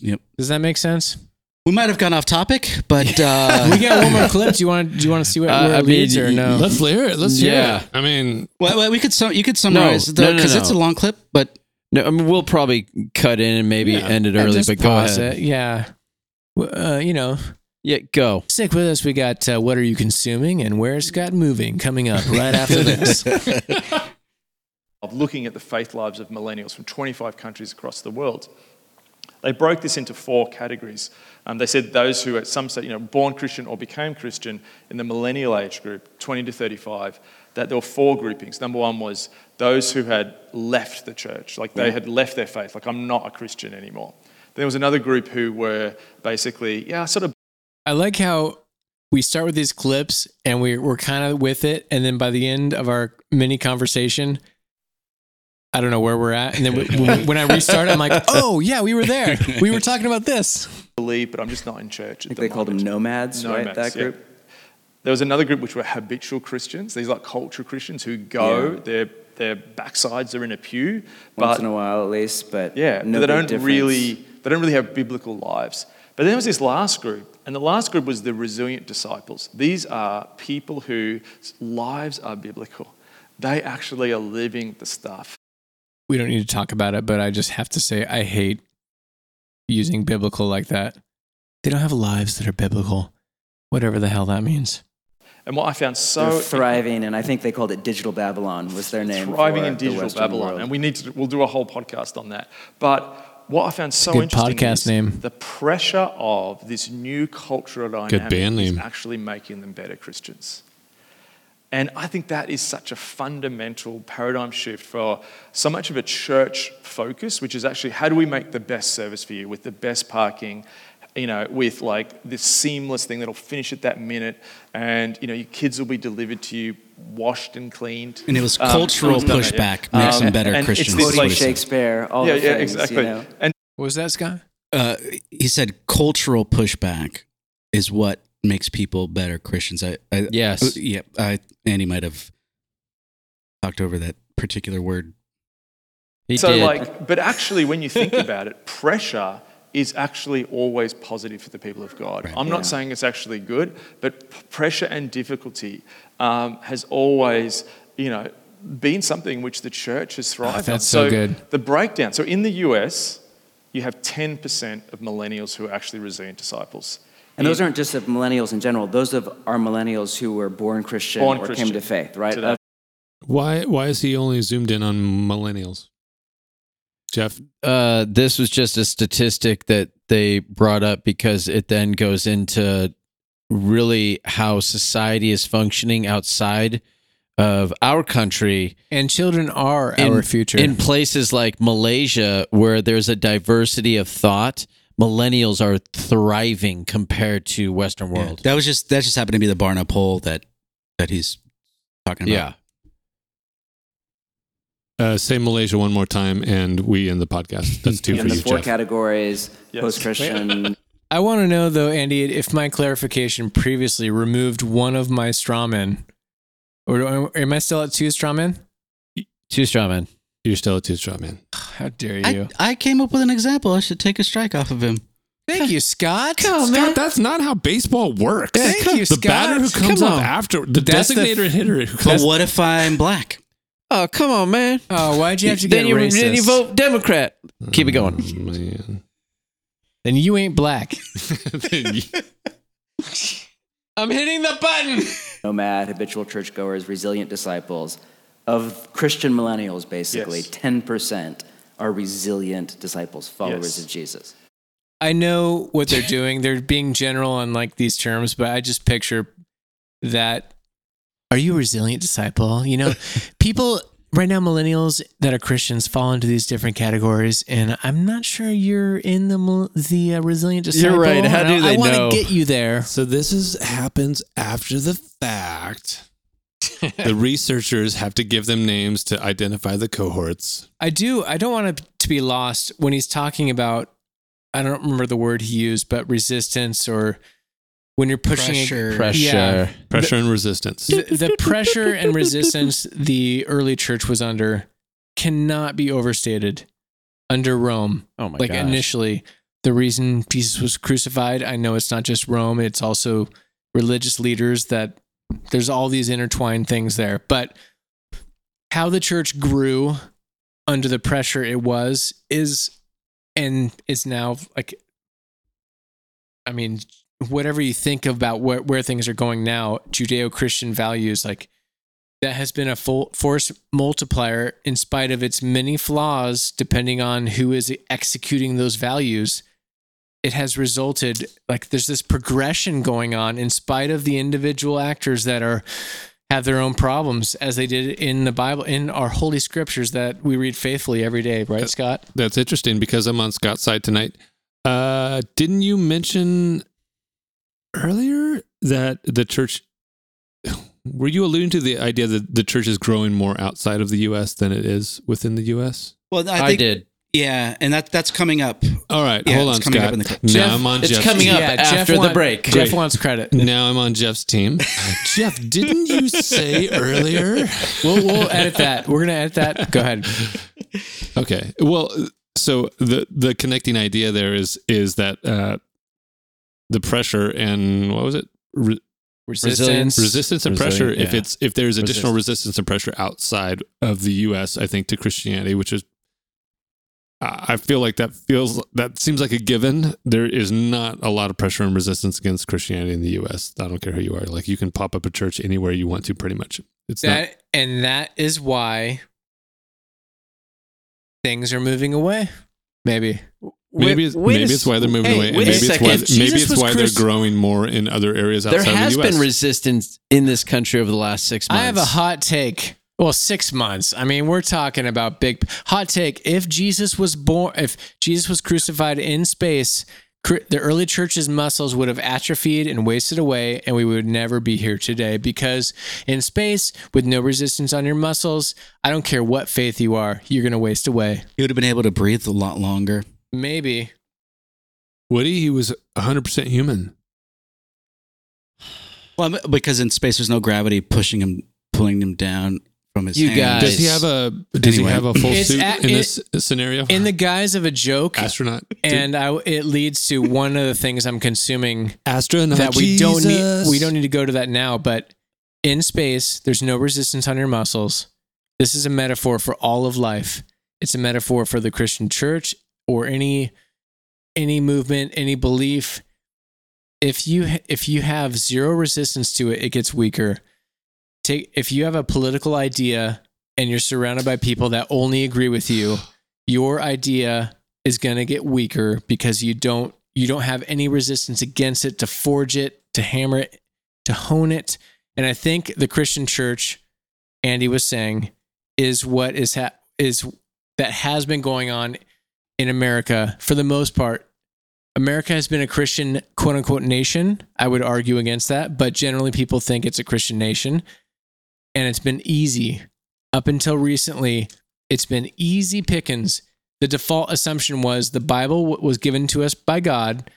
Yep. Does that make sense? We might have gone off topic, but uh, we got one more clip. Do you want to do you want to see what, Uh, where I it leads mean, or no? Let's hear it. Let's hear Yeah. it. I mean, well, well, we could sum, you could summarize No, no, because no, it's a long clip, but No, I mean, we'll probably cut in and maybe Yeah. end it early, but go ahead. it. Yeah. Uh, you know, Yeah, go. stick with us. We got uh, what are you consuming and where's Scott moving coming up right after this. of looking at the faith lives of millennials from 25 countries across the world. They broke this into four categories. Um, they said those who at some stage, you know, born Christian or became Christian in the millennial age group, 20 to 35, that there were four groupings. Number one was those who had left the church, like they had left their faith, like I'm not a Christian anymore. There was another group who were basically, yeah, sort of I like how we start with these clips and we, we're kind of with it. And then by the end of our mini conversation, I don't know where we're at. And then we, when, when I restart, I'm like, oh, yeah, we were there. We were talking about this. believe, but I'm just not in church. I think they called them nomads, right? Nomads, That yeah. group. There was another group which were habitual Christians. These are like culture Christians who go, Yeah. their their backsides are in a pew, Once in a while, at least, but yeah, no they don't difference. really they don't really have biblical lives. But then there was this last group, and the last group was the resilient disciples. These are people whose lives are biblical. They actually are living the stuff. We don't need to talk about it, but I just have to say I hate using biblical like that. They don't have lives that are biblical, whatever the hell that means. And what I found They're so thriving, and I think they called it Digital Babylon was their name. thriving for in digital Western Babylon, world. and we need to. We'll do a whole podcast on that. But what I found so Good interesting podcast is name. the pressure of this new cultural dynamic band is actually making them better Christians. And I think that is such a fundamental paradigm shift for so much of a church focus, which is actually how do we make the best service for you with the best parking, you know, with like this seamless thing that'll finish at that minute, and you know, your kids will be delivered to you washed and cleaned. And it was Um, cultural no, no, yeah. pushback makes Um, them better and it's Christians. this, Quoting like- Shakespeare, all yeah, the yeah, things, exactly. You know? And What was that, Scott? uh, he said cultural pushback is what makes people better Christians. I, I Yes. uh, yeah, I, Andy might have talked over that particular word. He so, did. like, but actually, when you think about it, pressure is actually always positive for the people of God. I'm not Yeah. saying it's actually good, but p- pressure and difficulty um, has always, you know, been something which the church has thrived on. Ah, that's so good. The breakdown. So in the US, you have 10% of millennials who are actually resilient disciples. And those aren't just of millennials in general. Those of are millennials who were born Christian Born or Christian came to faith, right? today. Why why is he only zoomed in on millennials? Jeff, uh, this was just a statistic that they brought up because it then goes into really how society is functioning outside of our country And children are in, our future. in places like Malaysia where there's a diversity of thought millennials are thriving compared to western Yeah. world That was just that just happened to be the Barna poll that that he's talking about. yeah uh, say Malaysia one more time, and we end the podcast. That's two for in the you, four Jeff. categories: Yes. post-Christian. I want to know though, Andy, if my clarification previously removed one of my strawmen, or do I- am I still at two strawmen? two straw men You're still a two straw man. How dare you? I, I came up with an example. I should take a strike off of him. Thank you, Scott. Scott, that's not how baseball works. Thank you, Scott. the Scott. batter who comes Come up on. after the That's the- designated hitter. Who But comes, what if I'm black? oh come on man Oh, why'd you have to get then you, racist? then you vote democrat keep it going Oh, man. Then you ain't black. I'm hitting the button. nomad, habitual churchgoers, resilient disciples. Of Christian millennials, basically, Yes. 10% are resilient disciples, followers Yes. of Jesus. I know what they're doing. They're being general on like these terms, but I just picture that. Are you a resilient disciple? You know, people right now, millennials that are Christians fall into these different categories, and I'm not sure you're in the the uh, resilient disciple. You're right. How And do I- they I want to get you there. so this is happens after the fact. the researchers have to give them names to identify the cohorts. I do. I don't want to to be lost when he's talking about. I don't remember the word he used, but resistance or when you're pushing a- Pressure. pressure Yeah. Pressure and resistance. the, the pressure and resistance the early church was under cannot be overstated under Rome. oh my like gosh initially, the reason Jesus was crucified, I know it's not just Rome, it's also religious leaders that there's all these intertwined things there. But how the church grew under the pressure it was is and is now like I mean, whatever you think about where, things are going now, Judeo Christian values, like that has been a full force multiplier in spite of its many flaws, depending on who is executing those values. It has resulted like there's this progression going on in spite of the individual actors that are have their own problems as they did in the Bible in our holy scriptures that we read faithfully every day, right, Scott? That's interesting because I'm on Scott's side tonight. Uh, didn't you mention earlier that the church? Were you alluding to the idea that the church is growing more outside of the U.S. than it is within the U.S.? Well, I, I, did Yeah, and that that's coming up. All right, Yeah, hold on, it's coming up in the clip. now Jeff, I'm on it's Jeff's coming team. up Jeff after the want- break. Jeff Great. wants credit. Now I'm on Jeff's team. Jeff, didn't you say earlier? We'll, we'll edit that. We're gonna edit that. Go ahead. Okay. Well, so the the connecting idea there is is that uh, the pressure and what was it Re- Resistance. resistance and pressure Resilient, if it's if there's additional Resistance. resistance and pressure outside of the US I think to Christianity which is I I feel like that feels that seems like a given there is not a lot of pressure and resistance against Christianity in the US I don't care who you are like you can pop up a church anywhere you want to pretty much it's not That and that is why things are moving away. Maybe. Maybe it's, Wait maybe s- it's why they're moving hey, away. And maybe it's second. why maybe it's why Chris- they're growing more in other areas outside There has of the US. There has been resistance in this country over the last six months. I have a hot take. Well, six months. I mean, we're talking about big hot take. If Jesus was born, if Jesus was crucified in space, cr- the early church's muscles would have atrophied and wasted away, and we would never be here today. Because in space, with no resistance on your muscles, I don't care what faith you are, you're going to waste away. He would have been able to breathe a lot longer. Maybe. Woody, he was 100% human. Well, because in space there's no gravity pushing him, pulling him down from his. You hands. guys- Does he have a does Anyway. he have a full It's suit at- in it- this scenario? In the guise of a joke, astronaut. and I, it leads to one of the things I'm consuming astronaut that we don't need we don't need to go to that now but in space there's no resistance on your muscles this is a metaphor for all of life it's a metaphor for the christian church or any any movement any belief if you if you have zero resistance to it it gets weaker take if you have a political idea and you're surrounded by people that only agree with you your idea is going to get weaker because you don't you don't have any resistance against it to forge it to hammer it to hone it. And i think the christian church andy was saying is what is ha- is that has been going on in america for the most part. America has been a christian quote unquote nation. I would argue against that but generally people think it's a christian nation and it's been easy up until recently it's been easy pickings the default assumption was the Bible was given to us by God,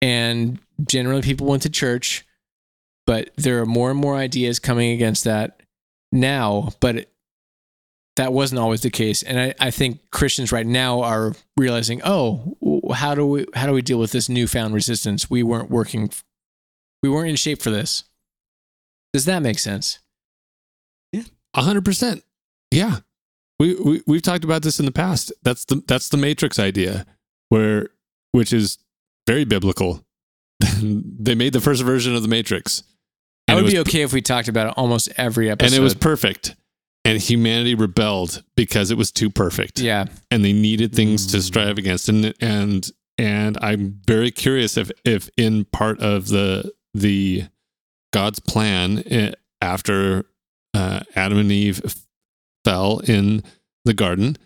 and generally people went to church. But there are more and more ideas coming against that now, but it, that wasn't always the case. And I, I think Christians right now are realizing, oh, how do we how do we deal with this newfound resistance? We weren't working, we weren't in shape for this. Does that make sense? Hundred percent. Yeah, we, we we've talked about this in the past. That's the that's the Matrix idea, where which is very biblical. they made the first version of the Matrix. I would be okay if we talked about it almost every episode. and it was perfect. And humanity rebelled because it was too perfect. yeah. and they needed things to strive against and and and I'm very curious if if in part of the the God's plan eh, after uh, Adam and Eve f- fell in the garden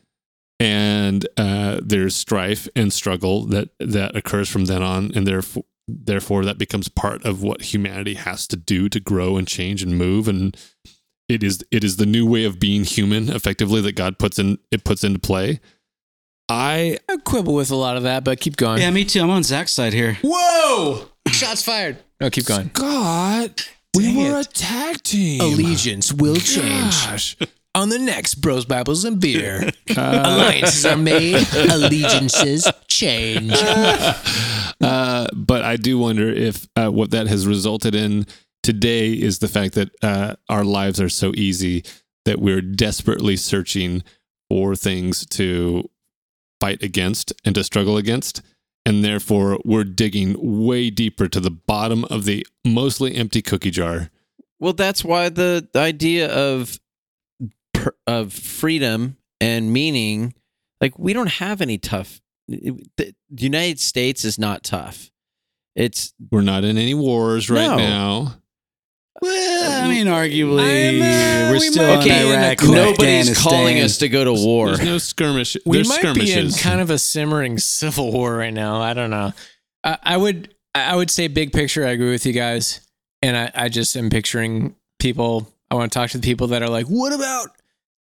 and uh, there's strife and struggle that that occurs from then on and therefore therefore that becomes part of what humanity has to do to grow and change and move and it is it is the new way of being human effectively that God puts in it puts into play. I I quibble with a lot of that, but keep going. Yeah, me too. I'm on Zach's side here. Whoa! Shots fired. No, keep going. God, we were it. a tag team. Allegiance will change on the next Bros, Bibles, and Beer. Alliances are made, allegiances change. uh, but I do wonder if uh, what that has resulted in today is the fact that uh, our lives are so easy that we're desperately searching for things to fight against and to struggle against. And therefore, we're digging way deeper to the bottom of the mostly empty cookie jar. Well, that's why the idea of of freedom and meaning, like we don't have any tough. The United States is not tough. It's We're not in any wars right No. now. Well, I mean, arguably, uh, we're we still might in be in Iraq. cool- nobody's calling us to go to war. There's no skirmish. We There's might be in kind of a simmering civil war right now. I don't know. I, I would I would say big picture. I agree with you guys, and I, I just am picturing people. I want to talk to the people that are like, "What about?"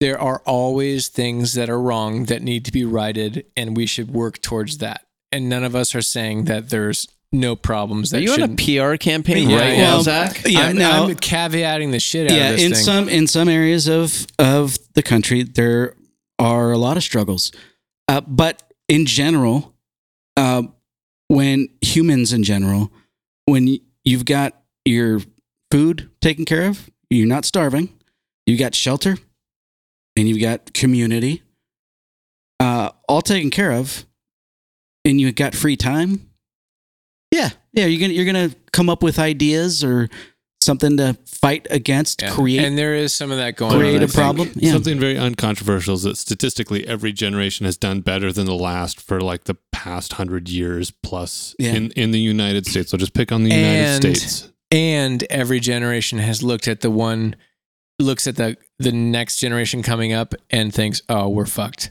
There are always things that are wrong that need to be righted, and we should work towards that. And none of us are saying that there's no problems. That Are you on shouldn't- a PR campaign Yeah, right yeah. now, Well, Zach? Yeah, I'm, now, I'm caveating the shit out yeah, of this in thing. some in some areas of of the country, there are a lot of struggles. Uh, but in general, uh, when humans in general, when you've got your food taken care of, you're not starving, You've got shelter, and you've got community, uh, all taken care of, and you've got free time. Yeah, yeah, you're gonna you're gonna come up with ideas or something to fight against, Yeah. create and there is some of that going on. create I a think. problem. Yeah. Something very uncontroversial is that statistically, every generation has done better than the last for like the past hundred years plus Yeah. in, in the United States. So just pick on the United And- States. and every generation has looked at the one looks at the the next generation coming up and thinks oh we're fucked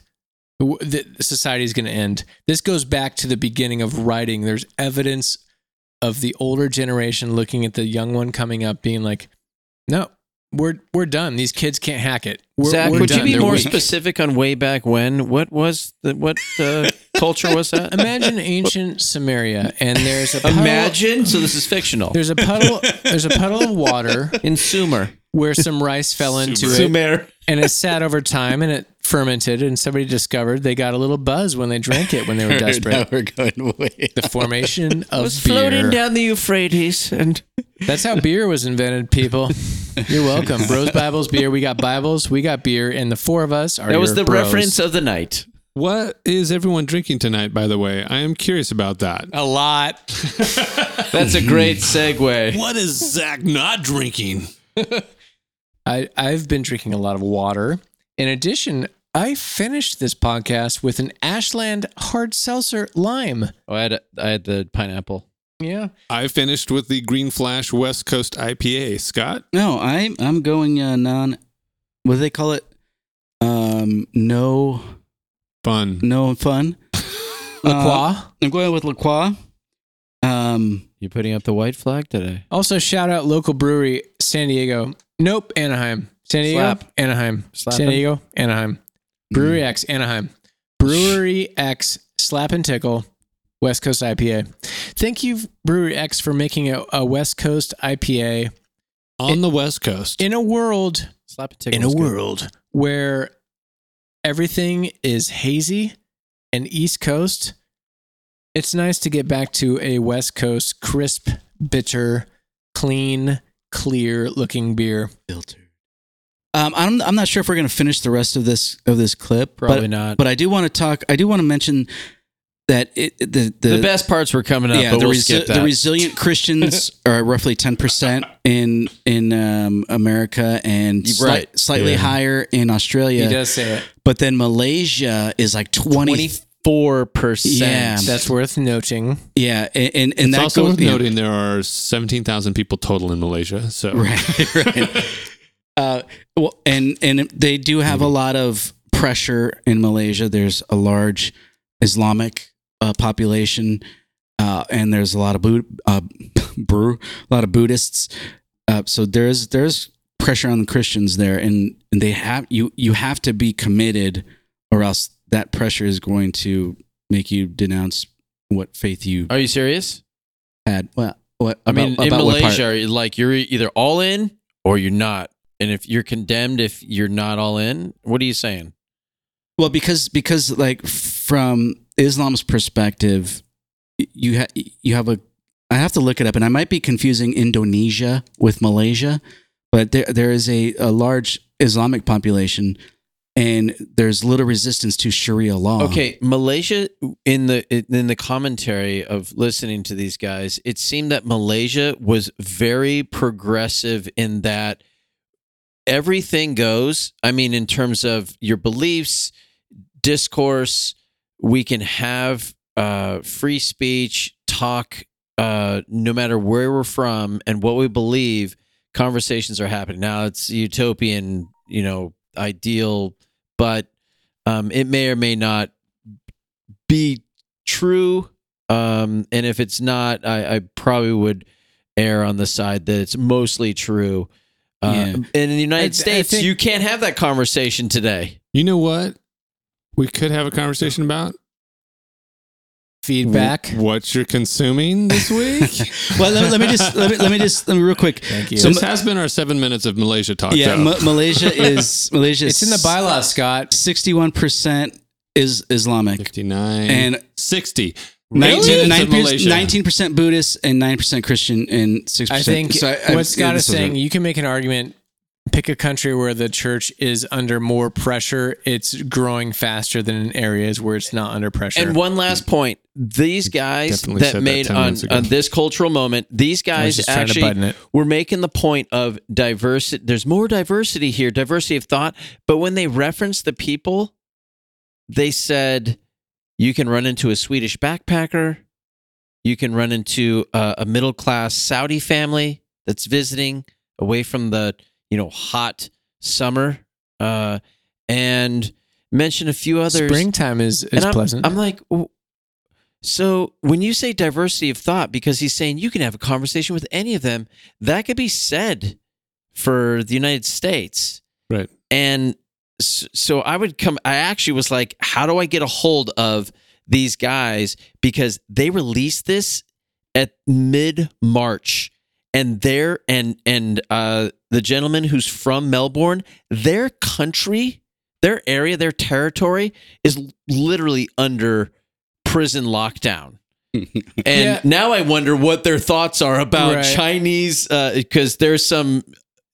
The society is going to end this goes back to the beginning of writing there's evidence of the older generation looking at the young one coming up being like no we're we're done these kids can't hack it we're, Zach, we're would you be They're more weak." specific on way back when? What was the what uh, culture was that? imagine ancient samaria and there's a puddle, Imagine. So this is fictional. there's a puddle there's a puddle of water in Sumer. where some rice fell into it Sumer. And it sat over time and it fermented and somebody discovered they got a little buzz when they drank it when they were now desperate we're going way. the formation of was beer floating down the Euphrates, and that's how beer was invented people you're welcome bros bibles beer we got bibles we got beer and the four of us are that was your the bros. reference of the night. What is everyone drinking tonight, by the way? I am curious about that. a lot That's a great segue. What is Zach not drinking? I, I've been drinking a lot of water in addition i finished this podcast with an ashland hard seltzer lime Oh, I had I had the pineapple. yeah I finished with the Green Flash West Coast IPA. Scott? No, I'm I'm going uh, non. What do they call it? Um, no, Fun. no fun. La Uh, Croix. I'm going with La Croix. Um, You putting up the white flag today? Also, shout out local brewery, San Diego. Nope, Anaheim. San Diego, Slap. Anaheim. Slap San him. Diego, Anaheim. Brewery X, Anaheim. Brewery X, Slap and Tickle, West Coast IPA. Thank you, Brewery X, for making a, a West Coast IPA On the West Coast. in a world Slap a tickle. in a good. world where everything is hazy and East Coast it's nice to get back to a West Coast crisp, bitter, clean, clear looking beer. Filtered. Um, I'm I'm not sure if we're going to finish the rest of this of this clip. Probably but, not. But I do want to talk. I do want to mention that it, the, the, the best parts were coming up. Yeah, the, we'll resi- the resilient Christians are roughly ten percent in in um, America and sli- slightly yeah. higher in Australia. He does say it, but then Malaysia is like 20 four percent. Yeah, that's worth noting. Yeah, and and, and that's also goes, worth yeah. noting there are seventeen thousand people total in Malaysia. So right, right. uh, well, and and they do have mm-hmm. a lot of pressure in Malaysia. There's a large Islamic uh, population, uh, and there's a lot of Bu- uh, brew, a lot of Buddhists. Uh, so there's there's pressure on the Christians there, and, and they have you you have to be committed, or else that pressure is going to make you denounce what faith you Are you serious? had. Well, what I mean, about- in about what part? Malaysia, like you're either all in or you're not. And if you're condemned if you're not all in, what are you saying? Well, because because like from Islam's perspective, you ha- you have a I have to look it up, and I might be confusing Indonesia with Malaysia, but there there is a, a large Islamic population, and there's little resistance to Sharia law. Okay, Malaysia in the in the commentary of listening to these guys, it seemed that Malaysia was very progressive in that everything goes. I mean, in terms of your beliefs, discourse, we can have uh, free speech, talk, uh, no matter where we're from and what we believe. Conversations are happening now. It's utopian, you know, ideal, but um, it may or may not be true. Um, and if it's not, I, I probably would err on the side that it's mostly true. Uh, Yeah. And in the United I- I States, think- you can't have that conversation today. you know what? We could have a conversation about Feedback. what you're consuming this week. well, let, let me just let me, let me just let me real quick. Thank you. So this has been our seven minutes of Malaysia talk. yeah. Ma- Malaysia is Malaysia. it's in the bylaws, Scott. Sixty-one percent is Islamic, 59 and 60. 19 Really? Malaysia. 19% Buddhist and 9% Christian and 6%. I think so I- I- what Scott this is was a- saying, you can make an argument. Pick a country where the church is under more pressure. It's growing faster than in areas where it's not under pressure. And one last point: these guys that said that made on, on this cultural moment, these guys just trying to actually button it. were making the point of diversity. There's more diversity here, diversity of thought. But when they referenced the people, they said you can run into a Swedish backpacker, you can run into a, a middle class Saudi family that's visiting away from the you know hot summer, uh, and mention a few others. Springtime is, is I'm, pleasant. I'm like, so when you say diversity of thought, because he's saying you can have a conversation with any of them, that could be said for the United States. Right. And so I would come, I actually was like, how do I get a hold of these guys? Because they released this at mid March. And they're, and, and, uh, the gentleman who's from Melbourne, their country, their area, their territory is literally under prison lockdown. And Yeah. now I wonder what their thoughts are about Right. Chinese, because there's some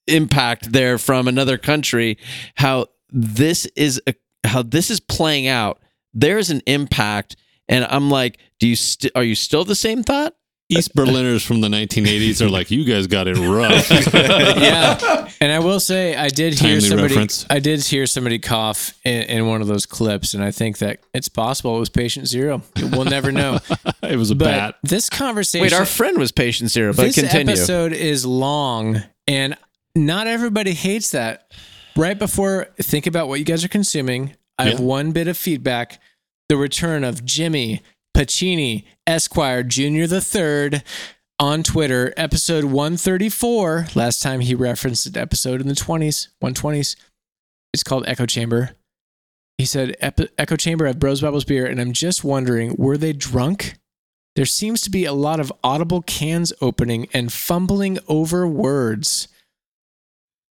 impact there from another country. How this is a, how this is playing out. There's an impact, and I'm like, do you st- are you still the same thought? East Berliners from the 1980s are like, you guys got it rough. yeah. And I will say, I did hear Timely somebody. reference. I did hear somebody cough in, in one of those clips, and I think that it's possible it was patient zero. We'll never know. it was a But bat. this conversation, Wait, our friend was patient zero, but this continue. episode is long, and not everybody hates that. Right before, think about what you guys are consuming. I have Yeah. one bit of feedback: the return of Jimmy Pacini Esquire Junior the Third on Twitter, episode one thirty four. Last time he referenced an episode in the twenties, one twenties. It's called Echo Chamber. He said, "Echo Chamber of Bros Bubbles beer," and I'm just wondering, were they drunk? There seems to be a lot of audible cans opening and fumbling over words.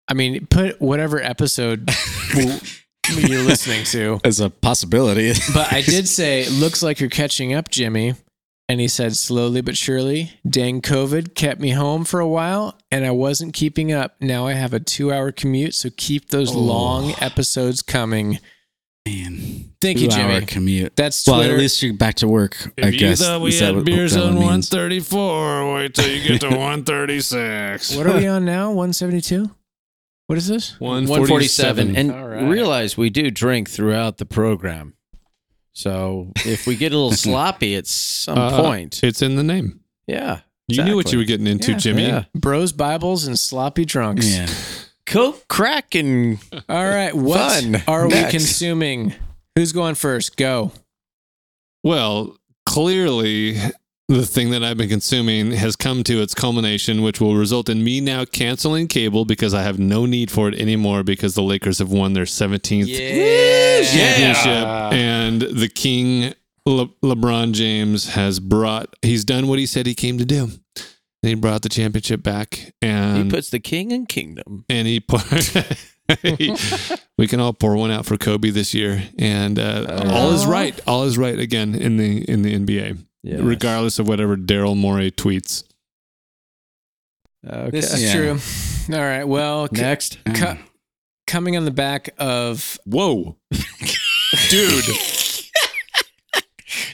I mean, put whatever episode you're listening to. As a possibility. But I did say, looks like you're catching up, Jimmy. And he said, slowly but surely, dang COVID kept me home for a while and I wasn't keeping up. Now I have a two hour commute, so keep those Oh. long episodes coming. Man. Thank you, Two-hour Jimmy. commute. That's Well, at least you're back to work, I guess. Is that what- that what means? 134, wait till you get to 136. what are we on now? 172? What is this? 147. And All right. realize we do drink throughout the program. So if we get a little sloppy at some Uh, point, It's in the name. yeah. You knew what you were getting into, Yeah. Jimmy. Yeah. Bros, Bibles, and sloppy drunks. Yeah. Coke, crack, and All right. What Fun. are Next. we consuming? Who's going first? Go. Well, clearly, the thing that I've been consuming has come to its culmination, which will result in me now canceling cable because I have no need for it anymore because the Lakers have won their 17th championship. And the King Le- LeBron James has brought he's done what he said he came to do. And he brought the championship back And He puts the king in kingdom. and he put we can all pour one out for Kobe this year. And uh, all is right. All is right again in the in the NBA Yes. regardless of whatever Daryl Morey tweets uh, Okay. This is Yeah. true. All right. Well, c- Next. co- coming on the back of whoa dude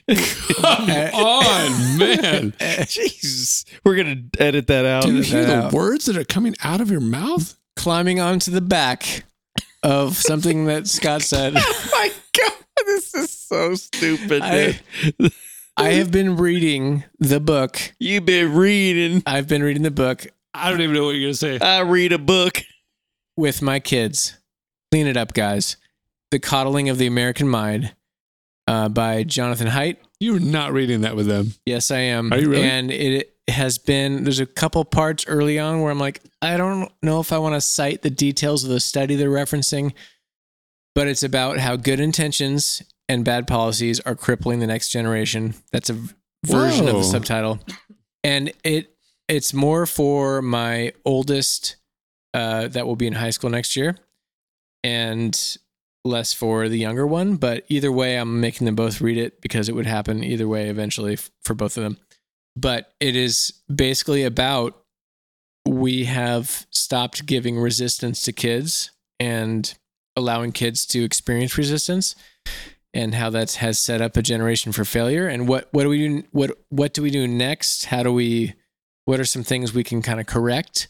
come uh, on man Jeez. We're going to edit that out. do you Edit hear the out. words that are coming out of your mouth climbing onto the back of something that Scott said. Oh my God. This is so stupid. I- dude. I have been reading the book. You've been reading. I've been reading the book I don't even know what you're gonna say I read a book. with my kids. Clean it up, guys. The Coddling of the American Mind uh, by Jonathan Haidt. you're not reading that with them Yes, I am. Are you really? And it has been, there's a couple parts early on where I'm like, I don't know if I want to cite the details of the study they're referencing, but it's about how good intentions and bad policies are crippling the next generation. That's a version of the subtitle. And it it's more for my oldest uh, that will be in high school next year. And less for the younger one. But either way, I'm making them both read it because it would happen either way eventually f- for both of them. But it is basically about we have stopped giving resistance to kids and allowing kids to experience resistance and how that has set up a generation for failure. And what what do we do what what do we do next? How do we what are some things we can kind of correct?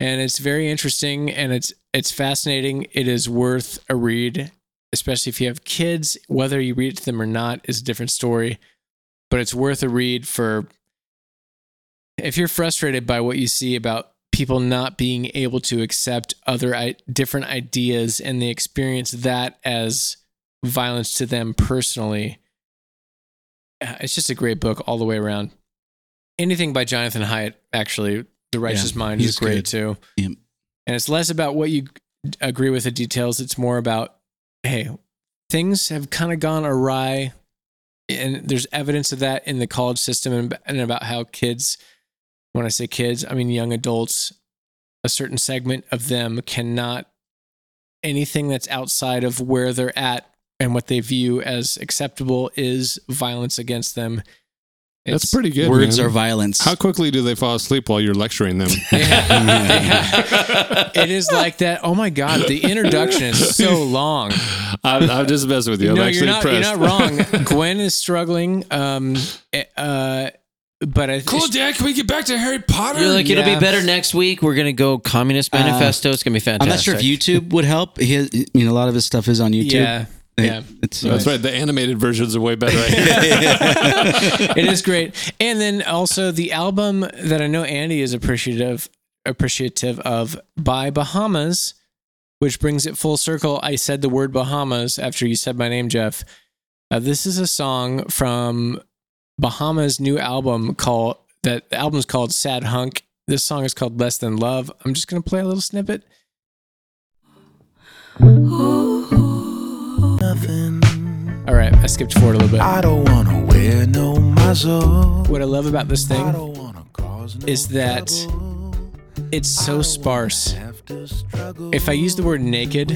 And it's very interesting and it's it's fascinating. It is worth a read especially if you have kids. Whether you read to them or not is a different story but it's worth a read for if you're frustrated by what you see about people not being able to accept other different ideas and they experience that as violence to them personally uh, it's just a great book all the way around anything by jonathan Haidt actually the righteous Yeah, mind is great good. too Yep. and it's less about what you agree with the details it's more about hey things have kind of gone awry and there's evidence of that in the college system and, and about how kids when i say kids i mean young adults a certain segment of them cannot anything that's outside of where they're at and what they view as acceptable is violence against them That's pretty good. Words man. are violence. How quickly do they fall asleep while you're lecturing them? it is like that. Oh my god, the introduction is so long. I'm, I'm just messing with you. I'm no, actually you're not. You're not wrong. Gwen is struggling. Um, eh, uh, but I cool, Dad. Can we get back to Harry Potter? You're like, it'll be better next week. We're gonna go Communist Manifesto. it's gonna be fantastic. I'm not sure if YouTube would help. He has, I mean, a lot of his stuff is on YouTube. Yeah, yeah. It's, That's right. The animated versions are way better. it is great. And then also the album that I know Andy is appreciative appreciative of by Bahamas, which brings it full circle. I said the word Bahamas after you said my name, Jeff. Uh, this is a song from Bahamas' new album called that the album's called Sad Hunk. This song is called Less Than Love. I'm just gonna play a little snippet. All right, I skipped forward a little bit. I don't wanna wear no muzzle. What I love about this thing don't wanna cause no is that it's so sparse. To If I use the word naked,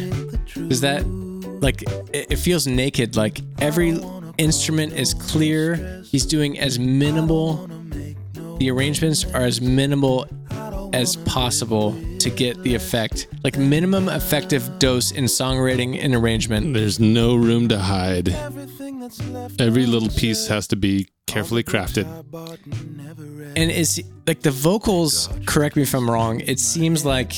is that like it, it feels naked? Like every instrument is clear. He's doing as minimal. The arrangements are as minimal as possible to get the effect. Like minimum effective dose in songwriting and arrangement. There's no room to hide. everything that's left Every little piece has to be carefully crafted. but never read. And it's like the vocals, correct me if I'm wrong, it seems like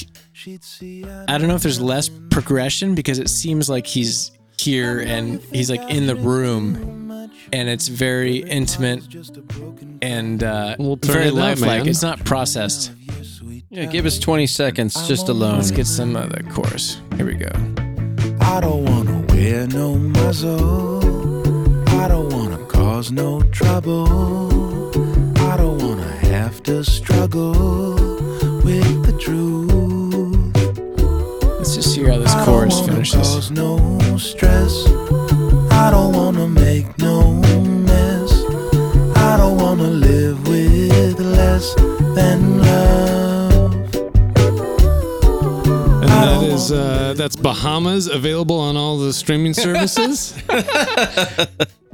I I don't know if there's less progression because it seems like he's here and he's like in the room and it's very intimate and uh, Well, turn very it up, lifelike. It's not processed. Yeah, give us 20 seconds just alone. Let's get some of the chorus. Here we go. I don't wanna wear no muzzle. I don't wanna cause no trouble. I don't wanna have to struggle with the truth. Let's just hear how this I chorus finishes. Cause no stress. I don't wanna make no mess. I don't wanna live with less than love. Is uh, that's Bahamas available on all the streaming services.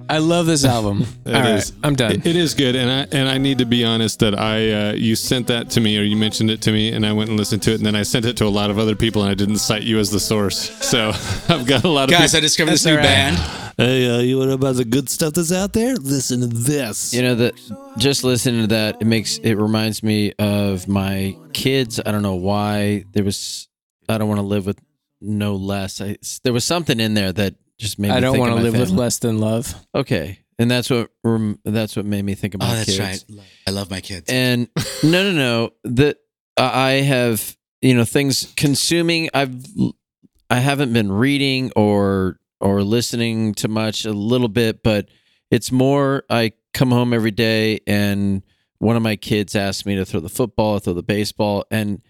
I love this album. It All right, is. I'm done. It- it is good, and I and I need to be honest that I uh, you sent that to me or you mentioned it to me, and I went and listened to it, and then I sent it to a lot of other people, and I didn't cite you as the source. So I've got a lot of Guys, I people. discovered this new all right. band. Hey, uh, you want to know about the good stuff that's out there? Listen to this. You know that just listening to that, it makes it reminds me of my kids. I don't know why there was. I don't want to live with no less. I, there was something in there that just made. Me I don't want want to to live with less than love. Okay, and that's what rem- that's what made me think about. Oh, about that's kids. right. I love my kids. And no, no, no. That I have, you know, things consuming. I've, I haven't been reading or or listening to much. A little bit, but it's more. I come home every day, and one of my kids asks me to throw the football, throw the baseball, and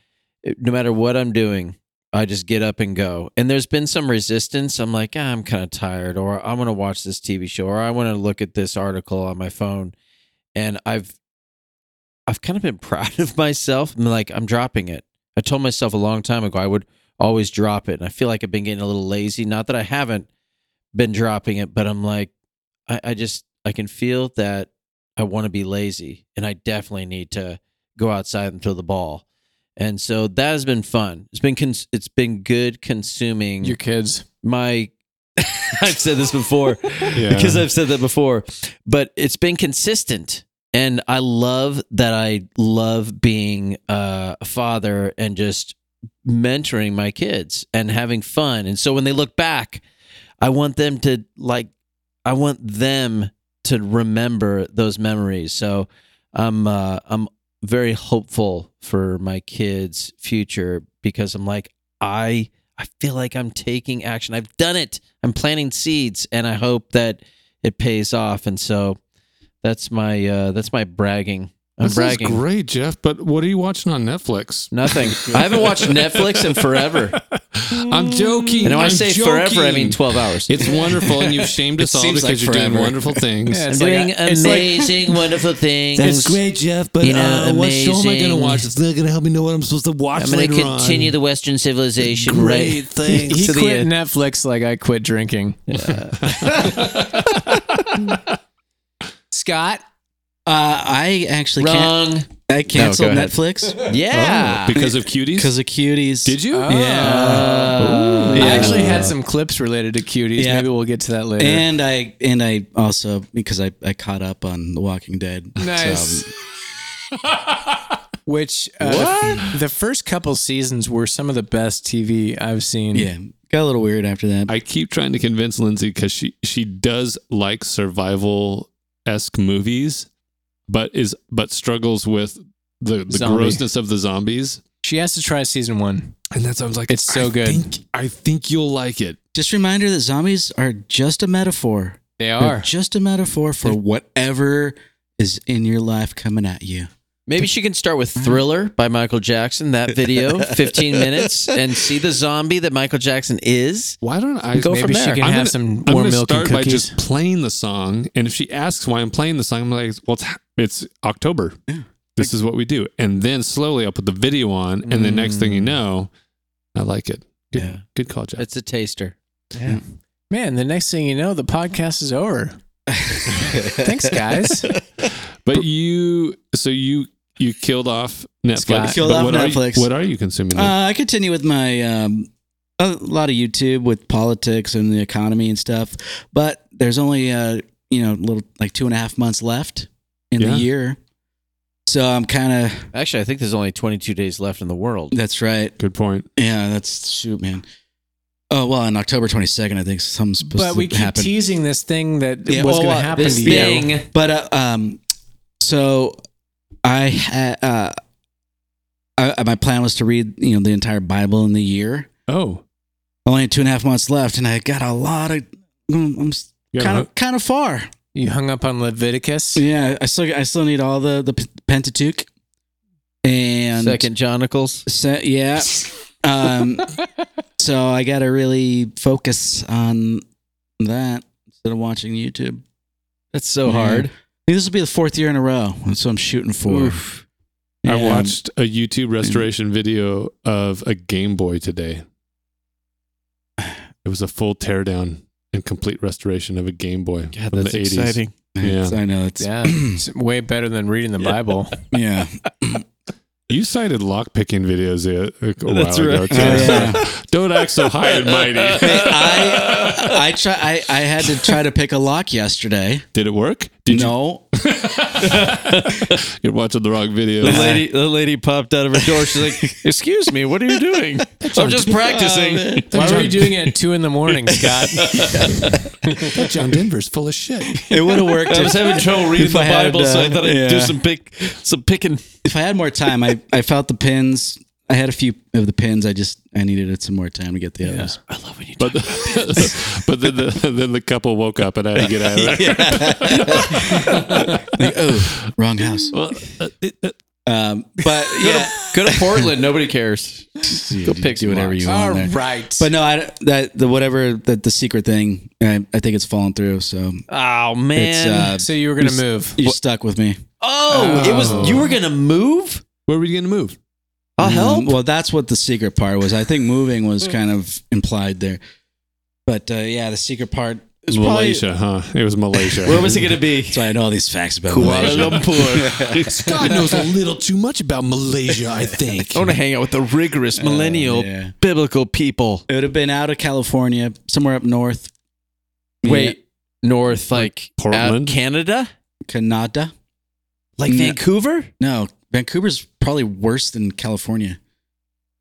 eh, no matter what I'm doing. I just get up and go. And there's been some resistance. I'm like, ah, I'm kind of tired, or I want to watch this TV show, or I want to look at this article on my phone. And I've I've kind of been proud of myself. I'm like, I'm dropping it. I told myself a long time ago I would always drop it. And I feel like I've been getting a little lazy. Not that I haven't been dropping it, but I'm like, I, I just I can feel that I want to be lazy, and I definitely need to go outside and throw the ball. And so that has been fun. It's been cons- it's been good consuming Your kids. my I've said this before Yeah. because I've said that before, but it's been consistent. And I love that I love being uh, a father and just mentoring my kids and having fun. And so when they look back, I want them to like, I want them to remember those memories. So I'm, uh, I'm very hopeful for my kids' future because I'm like, I, I feel like I'm taking action. I've done it. I'm planting seeds, and I hope that it pays off. And so that's my uh, that's my bragging. I'm That sounds bragging. great, Jeff. But what are you watching on Netflix? Nothing. I haven't watched Netflix in forever. I'm joking. And when I I'm say joking. forever, I mean 12 hours. It's wonderful, and you've shamed us all because like you're doing wonderful things. Yeah, I'm it's like doing a- it's like- amazing, wonderful things. That's great, Jeff. But You know, uh, what show am I going to watch? It's not going to help me know what I'm supposed to watch I'm going to continue on. the Western civilization Great, right thanks. He to the quit. Netflix like I quit drinking. Scott, Uh, I actually can't. Wrong. I canceled ahead. Netflix Yeah. Oh, because of cuties. because of cuties. Did you? Oh. Yeah. I actually had some clips related to cuties. Yeah. Maybe we'll get to that later. And I and I also because I, I caught up on The Walking Dead. Nice. So, Which uh, the first couple seasons were some of the best TV I've seen. yeah, got a little weird after that. I keep trying to convince Lindsay because she she does like survival esque movies, but is but struggles with the the Zombie. grossness of the zombies. She has to try season one. And that sounds like It's so I good. Think, I think you'll like it. Just reminder that zombies are just a metaphor. They They're just a metaphor for whatever is in your life coming at you. Maybe she can start with Thriller by Michael Jackson, that video, 15 minutes, and see the zombie that Michael Jackson is. Why don't I Go Maybe from she there. can I'm have gonna- some I'm warm gonna milk and start by cookies. just playing the song, and if she asks why I'm playing the song, I'm like, "Well, it's it's October. Yeah. This is what we do." And then slowly, I'll put the video on, and the next thing you know, I like it. Good, Yeah. good call, Jeff. It's a taster. Yeah, Man, the next thing you know, the podcast is over. Thanks, guys. But you, so you you killed off Netflix. Scott. Killed But off what Are Netflix. you, what are you consuming? Uh, I continue with my um, a lot of YouTube with politics and the economy and stuff, but there's only uh, you know a little like two and a half months left in Yeah. the year, so I'm kind of Actually, I think there's only 22 days left in the world. that's right. good point. Yeah, that's shoot, man. Oh well, on October 22nd, I think something's supposed But to we keep happen. teasing this thing that Yeah, was well, going to uh, happen this to you. thing. But uh, um, so I had uh, I, my plan was to read you know the entire Bible in the year. Oh, Only two and a half months left, and I got a lot of. mm, I'm kind of kind of far. You hung up on Leviticus. Yeah, I still I still need all the the Pentateuch. And Second Chronicles. se- yeah. Um, so I got to really focus on that instead of watching YouTube. That's so Yeah. hard. I think this will be the fourth year in a row. That's what I'm shooting for. Oof. I watched a YouTube restoration video of a Game Boy today. It was a full teardown and complete restoration of a Game Boy God, from that's the 80s. exciting. It's- I know it's Yeah, it's way better than reading the Bible. yeah. You cited lockpicking videos a, a while That's ago too. Oh, yeah. Don't act so high and mighty. I I try I, I had to try to pick a lock yesterday. Did it work? Did no, you? You're watching the wrong video. The lady, the lady popped out of her door. She's like, "Excuse me, what are you doing?" I'm just practicing. Why were you doing it at two in the morning, Scott? That John Denver's full of shit. it would have worked. I was having trouble reading the I had, Bible, so I uh, thought I'd do some pick, some picking. if I had more time, I, I felt the pins. I had a few of the pins. I just I needed some more time to get the others. I love when you. But but then the then the couple woke up and I had to get out of there. Like, oh, wrong house. Well, uh, it- uh, Um, but yeah, Go to Portland. Nobody cares. Go pick do whatever you All want. there. right. But no, I, that the whatever that the secret thing. I, I think it's fallen through. So Oh it's man. uh, so you were going to you're- move. you're stuck with me. oh, it was. You were gonna move. where were you going to move? I'll Um, well, that's what the secret part was. I think moving was kind of implied there. But uh, yeah, the secret part is probably. Malaysia, huh? It was Malaysia. Where was it going to be? That's why I know all these facts about Kuala Malaysia. Lumpur. Scott knows a little too much about Malaysia, I think. I want to hang out with the rigorous millennial yeah. biblical people. It would have been out of California, somewhere up north. Wait, north like Portland? Canada, Canada? like No. Vancouver. No, Vancouver's probably worse than California.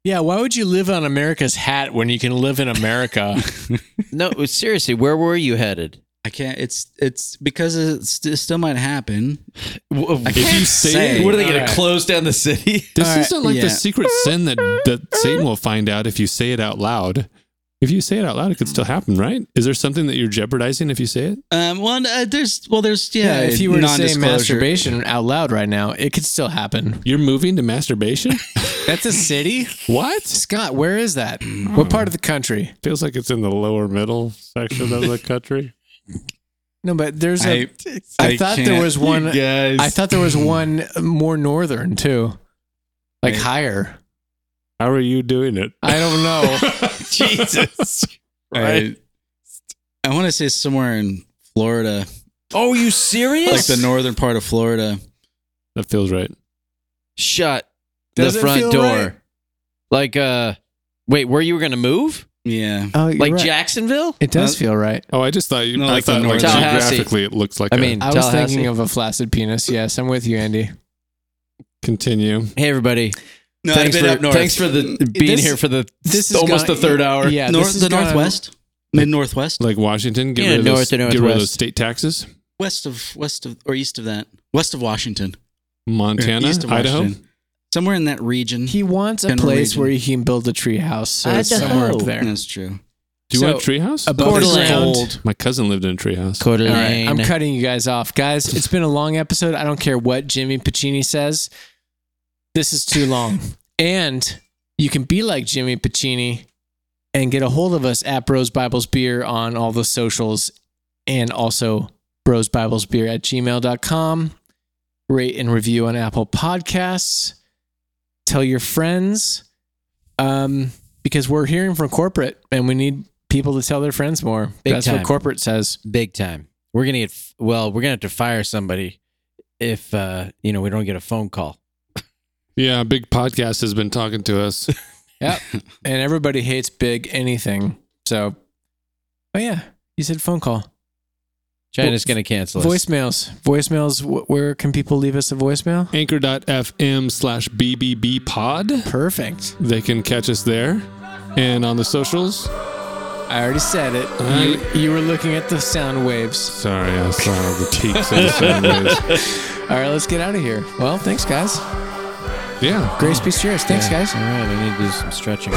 Yeah, why would you live on America's hat when you can live in America? No, seriously, where were you headed? I can't. It's it's because it st- still might happen. I If you say it- what are they going to close down the city? This All right, isn't like yeah. the secret sin that, that Satan will find out if you say it out loud. If you say it out loud, it could still happen, right? Is there something that you're jeopardizing if you say it? Um, well, uh, there's well, there's yeah. if you were to say non-disclosure. masturbation out loud right now, it could still happen. You're moving to masturbation? That's a city? what? Scott, where is that? What part of the country? Feels like it's in the lower middle section of the country. No, but there's a. I, I I thought there was one. guys. I thought there was one more northern too, like higher. How are you doing it? I don't know. Jesus. I, I want to say somewhere in Florida, Oh, you serious? like the northern part of Florida. That feels right. Shut Does the it front feel door. right? Like, uh, wait, where you were going to move? Yeah, Oh, you're Like right. Jacksonville? It does Uh, feel right. Oh, I just thought you. No, I like the thought like North- Tallahassee. geographically it looks like. I a- mean, I was Tallahassee. thinking of a flaccid penis. Yes, I'm with you, Andy. continue. Hey, everybody. No, thanks, I've for, up north. thanks for the being This- here for the This is almost gonna- the third hour. Yeah, north, this is the gonna- northwest, mid northwest, Like Washington, get Yeah, rid of north those, to get rid of those state taxes. west of west of or east of that, west of Washington, Montana, east of Idaho. Washington. somewhere in that region. He wants a place region. where he can build a tree house. So it's Idaho. somewhere up there. That's true. Do you So, want a treehouse? above Coeur the d'Alene. ground. My cousin lived in a treehouse. Coeur All right. I'm cutting you guys off, guys. It's been a long episode. I don't care what Jimmy Pacini says. This is too long, and you can be like Jimmy Pacini and get a hold of us at Bros Bibles Beer on all the socials, and also Bros Bibles Beer at gmail.com. Rate and review on Apple Podcasts. Tell your friends, um, because we're hearing from corporate, and we need people to tell their friends more. Big That's time. what corporate says. big time. We're gonna get well. We're gonna have to fire somebody if uh, you know we don't get a phone call. Yeah, big podcast has been talking to us. Yep. and everybody hates big anything. So, oh yeah, you said phone call. China's gonna cancel us. Voicemails. Voicemails. wh- Where can people leave us a voicemail? Anchor.fm slash BBB pod. Perfect. They can catch us there. And on the socials. I already said it. I- You, you were looking at the sound waves. Sorry, I saw the peaks of the sound waves. All right, let's get out of here. Well, thanks, guys. Yeah. Grace, peace, cheers. Thanks, Yeah. guys. All right, I need to do some stretching.